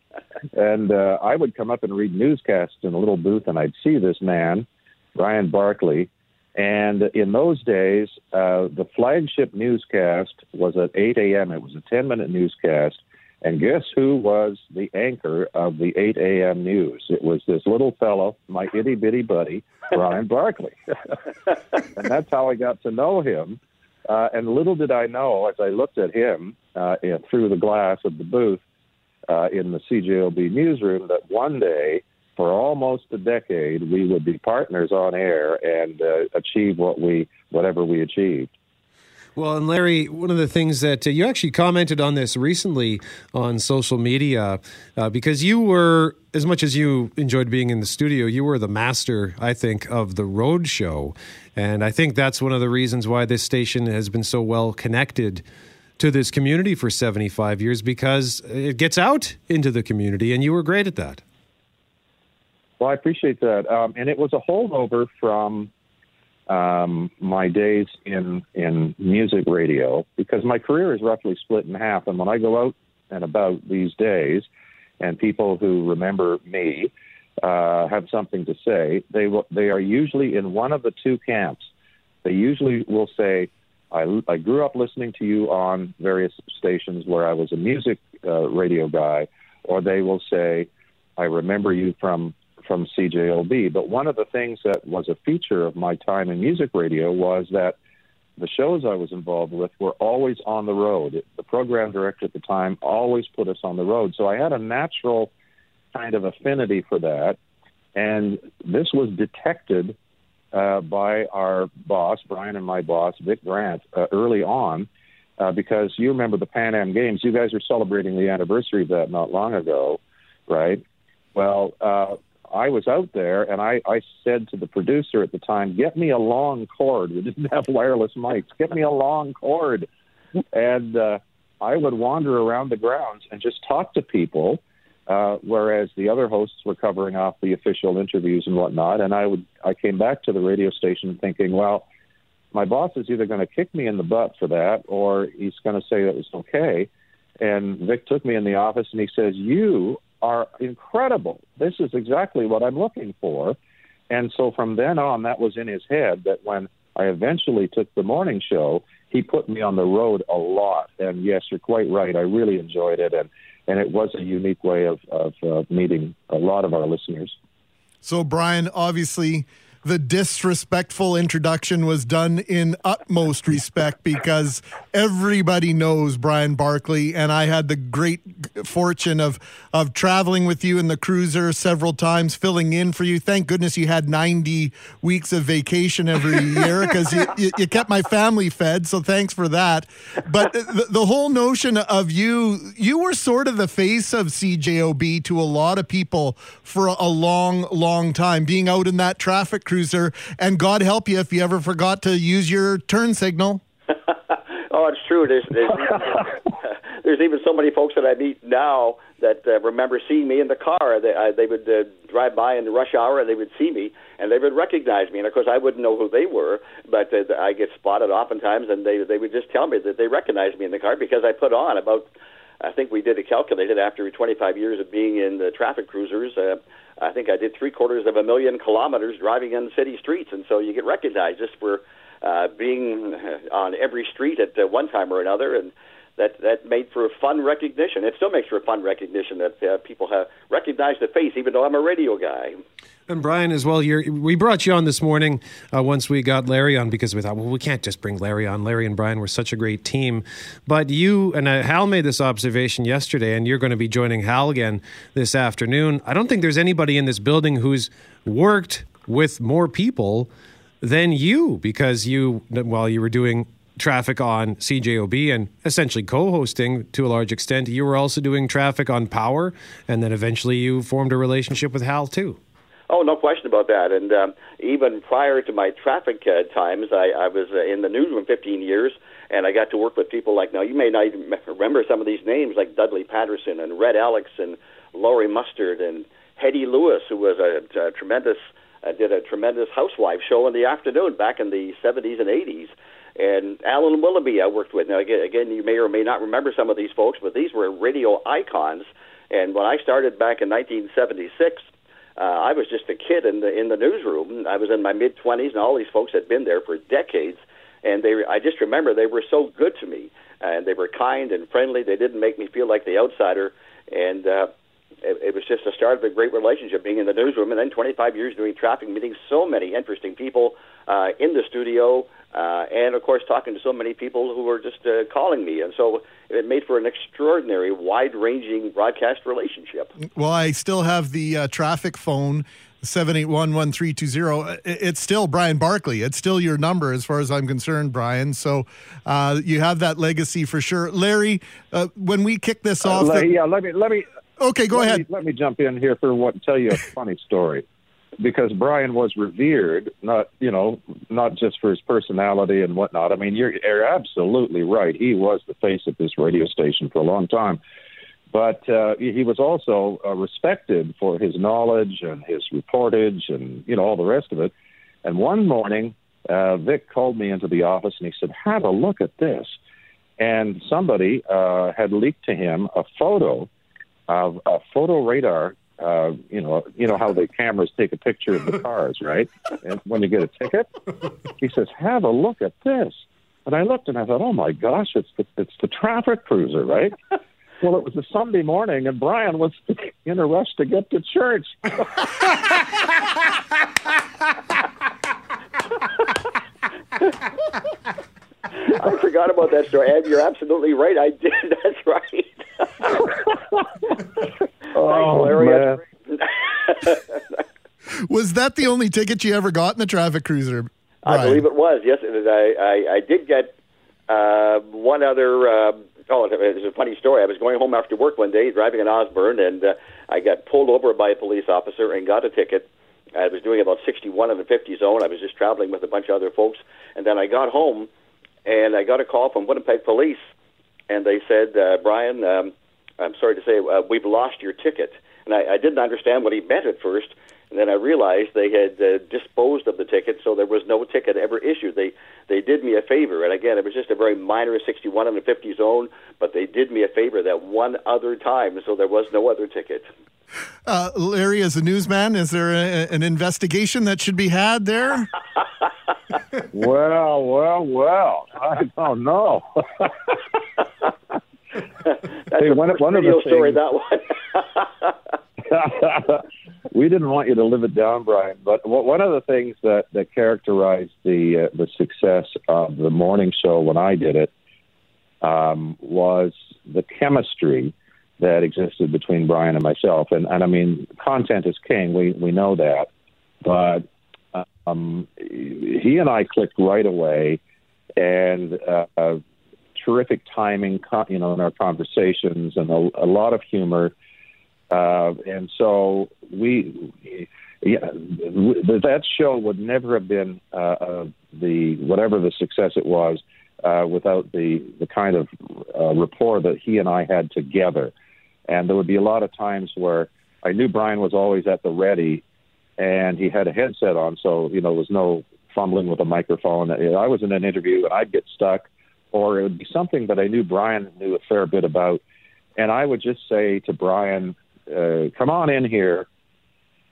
and uh, I would come up and read newscasts in a little booth, and I'd see this man, Brian Barkley, and in those days, uh, the flagship newscast was at 8 a.m. It was a 10 minute newscast. And guess who was the anchor of the 8 a.m. news? It was this little fellow, my itty bitty buddy, Brian Barkley. and that's how I got to know him. Uh, and little did I know, as I looked at him uh, in, through the glass of the booth uh, in the CJOB newsroom, that one day, for almost a decade, we would be partners on air and uh, achieve what we, whatever we achieved. Well, and Larry, one of the things that uh, you actually commented on this recently on social media, uh, because you were, as much as you enjoyed being in the studio, you were the master, I think, of the road show. And I think that's one of the reasons why this station has been so well connected to this community for 75 years, because it gets out into the community, and you were great at that. Well, I appreciate that. Um, and it was a holdover from um, my days in in music radio because my career is roughly split in half. And when I go out and about these days, and people who remember me uh, have something to say, they will, they are usually in one of the two camps. They usually will say, I, I grew up listening to you on various stations where I was a music uh, radio guy, or they will say, I remember you from from CJOB. But one of the things that was a feature of my time in music radio was that the shows I was involved with were always on the road. The program director at the time always put us on the road. So I had a natural kind of affinity for that. And this was detected uh, by our boss, Brian and my boss, Vic Grant, uh, early on. Uh, because you remember the Pan Am Games, you guys are celebrating the anniversary of that not long ago, right? Well, uh, I was out there and I, I said to the producer at the time, get me a long cord. We didn't have wireless mics. Get me a long cord. And uh, I would wander around the grounds and just talk to people, uh, whereas the other hosts were covering off the official interviews and whatnot. And I would I came back to the radio station thinking, well, my boss is either going to kick me in the butt for that or he's going to say that was okay. And Vic took me in the office and he says, You are incredible. This is exactly what I'm looking for. And so from then on, that was in his head that when I eventually took the morning show, he put me on the road a lot. And yes, you're quite right. I really enjoyed it. And and it was a unique way of, of uh, meeting a lot of our listeners. So, Brian, obviously, the disrespectful introduction was done in utmost respect because everybody knows Brian Barkley, and I had the great fortune of of traveling with you in the cruiser several times, filling in for you. Thank goodness you had ninety weeks of vacation every year because you, you, you, kept my family fed. So thanks for that. But the, the whole notion of you, you were sort of the face of CJOB to a lot of people for a long, long time, being out in that traffic cruiser. And God help you if you ever forgot to use your turn signal. oh, it's true. There's, there's, there's even so many folks that I meet now that uh, remember seeing me in the car. They, uh, they would uh, drive by in the rush hour and they would see me and they would recognize me. And of course, I wouldn't know who they were, but uh, I get spotted oftentimes, and they they would just tell me that they recognized me in the car because I put on about. I think we did it calculated after 25 years of being in the traffic cruisers. Uh, I think I did three quarters of a million kilometers driving on city streets, and so you get recognized just for uh, being on every street at uh, one time or another, and that that made for a fun recognition. It still makes for a fun recognition that uh, people have recognized the face, even though I'm a radio guy. And Brian, as well, we brought you on this morning uh, once we got Larry on because we thought, well, we can't just bring Larry on. Larry and Brian were such a great team. But you and uh, Hal made this observation yesterday, and you're going to be joining Hal again this afternoon. I don't think there's anybody in this building who's worked with more people than you because you, while you were doing traffic on CJOB and essentially co-hosting to a large extent. You were also doing traffic on Power, and then eventually you formed a relationship with Hal too. Oh, no question about that. And um, even prior to my traffic uh, times, I, I was uh, in the newsroom 15 years, and I got to work with people like now you may not even remember some of these names like Dudley Patterson and Red Alix and Laurie Mustard and Hetty Lewis, who was a, a tremendous uh, did a tremendous housewife show in the afternoon back in the 70s and 80s and Alan Willoughby I worked with. Now again, you may or may not remember some of these folks, but these were radio icons. And when I started back in 1976, uh, I was just a kid in the in the newsroom. I was in my mid 20s, and all these folks had been there for decades. And they, I just remember they were so good to me, and they were kind and friendly. They didn't make me feel like the outsider, and uh, it, it was just the start of a great relationship being in the newsroom. And then 25 years doing traffic, meeting so many interesting people uh, in the studio, uh, and of course talking to so many people who were just uh, calling me, and so it made for an extraordinary, wide-ranging broadcast relationship. Well, I still have the uh, traffic phone. 781-1320 it's still brian barkley. It's still your number as far as i'm concerned brian. So uh, you have that legacy for sure. Larry uh, when we kick this off uh, the... yeah let me let me okay go let ahead. me, let me jump in here for what tell you a funny story because Brian was revered, not you know, not just for his personality and whatnot. I mean, you're, you're absolutely right. He was the face of this radio station for a long time, but uh, he was also uh, respected for his knowledge and his reportage and you know all the rest of it. And one morning, uh, Vic called me into the office and he said, "Have a look at this." And somebody uh, had leaked to him a photo of a photo radar uh, you know, you know how the cameras take a picture of the cars, right? And when you get a ticket, he says, "Have a look at this." And I looked and I thought, "Oh my gosh, it's the it's the traffic cruiser, right?" well, it was a Sunday morning, and Brian was in a rush to get to church. I forgot about that story. Ed, you're absolutely right. I did. That's right. oh, was that the only ticket you ever got in the traffic cruiser? Brian? I believe it was. Yes, I I, I did get uh, one other. Uh, oh, it's a funny story. I was going home after work one day, driving in Osborne, and uh, I got pulled over by a police officer and got a ticket. I was doing about 61 in the 50 zone. I was just traveling with a bunch of other folks, and then I got home, and I got a call from Winnipeg Police, and they said, uh, Brian. Um, I'm sorry to say, uh, we've lost your ticket. And I, I didn't understand what he meant at first. And then I realized they had uh, disposed of the ticket, so there was no ticket ever issued. They they did me a favor, and again, it was just a very minor 61 in the 50 zone, but they did me a favor that one other time, so there was no other ticket. Uh, Larry, as a newsman, is there a, an investigation that should be had there? well, well, well. I don't know. That's Hey, a one of the radio story. That one. we didn't want you to live it down, Brian. But one of the things that that characterized the uh, the success of the morning show when I did it um, was the chemistry that existed between Brian and myself. And and I mean, content is king. We we know that, but um, he and I clicked right away, and uh, terrific timing, you know, in our conversations, and a, a lot of humor. Uh, and so we, yeah, th- that show would never have been uh, the whatever the success it was uh, without the the kind of uh, rapport that he and I had together. And there would be a lot of times where I knew Brian was always at the ready, and he had a headset on, so you know there was no fumbling with a microphone. I was in an interview and I'd get stuck, or it would be something that I knew Brian knew a fair bit about, and I would just say to Brian, uh, "Come on in here,"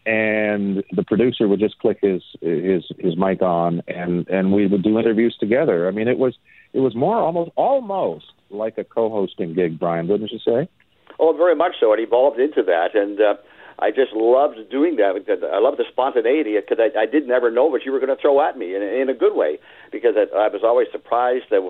and the producer would just click his his his mic on, and and we would do interviews together. I mean, it was it was more almost almost like a co-hosting gig, Brian, wouldn't you say? Oh, very much so. It evolved into that, and uh, I just loved doing that. I love the spontaneity because I, I did never know what you were going to throw at me in, in a good way. Because I, I was always surprised that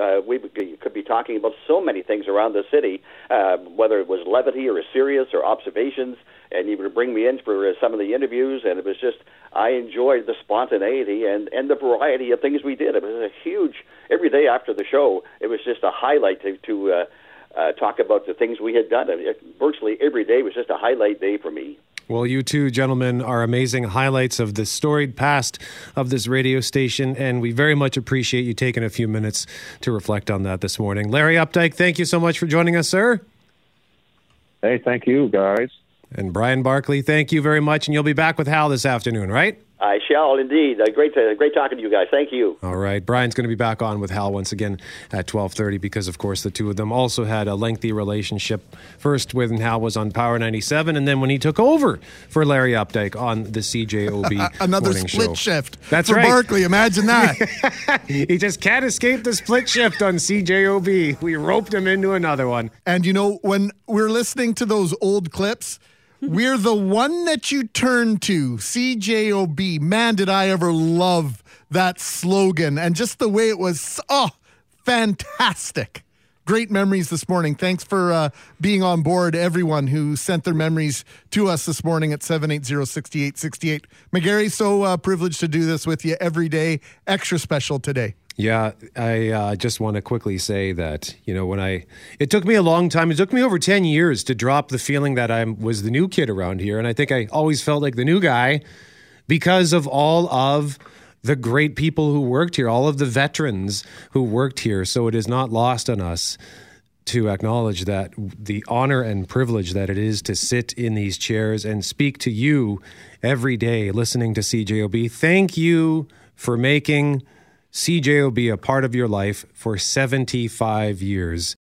uh, we could be talking about so many things around the city, uh, whether it was levity or serious or observations. And you would bring me in for uh, some of the interviews, and it was just I enjoyed the spontaneity and and the variety of things we did. It was a huge every day after the show. It was just a highlight to to. Uh, uh, talk about the things we had done. I mean, virtually every day was just a highlight day for me. Well, you two gentlemen are amazing highlights of the storied past of this radio station, and we very much appreciate you taking a few minutes to reflect on that this morning. Larry Updike, thank you so much for joining us, sir. Hey, thank you, guys. And Brian Barkley, thank you very much, and you'll be back with Hal this afternoon, right? I shall indeed. Uh, great, to, great talking to you guys. Thank you. All right. Brian's going to be back on with Hal once again at 12:30 because of course the two of them also had a lengthy relationship. First when Hal was on Power 97 and then when he took over for Larry Updike on the CJOB Another morning split show. shift That's for right. Barkley. Imagine that. he just can't escape the split shift on CJOB. We roped him into another one. And you know, when we're listening to those old clips, we're the one that you turn to, CJOB. Man, did I ever love that slogan and just the way it was. Oh, fantastic. Great memories this morning. Thanks for uh, being on board, everyone who sent their memories to us this morning at 780-6868. McGarry, so uh, privileged to do this with you every day. Extra special today. Yeah, I uh, just want to quickly say that you know when I it took me a long time. It took me over ten years to drop the feeling that I was the new kid around here, and I think I always felt like the new guy because of all of the great people who worked here, all of the veterans who worked here. So it is not lost on us to acknowledge that the honor and privilege that it is to sit in these chairs and speak to you every day listening to CJOB. Thank you for making CJOB a part of your life for 75 years.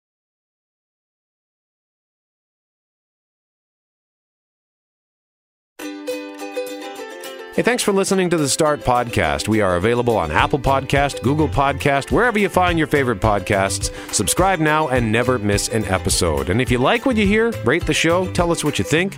Hey, thanks for listening to the Start Podcast. We are available on Apple Podcast, Google Podcast, wherever you find your favorite podcasts. Subscribe now and never miss an episode. And if you like what you hear, rate the show, tell us what you think.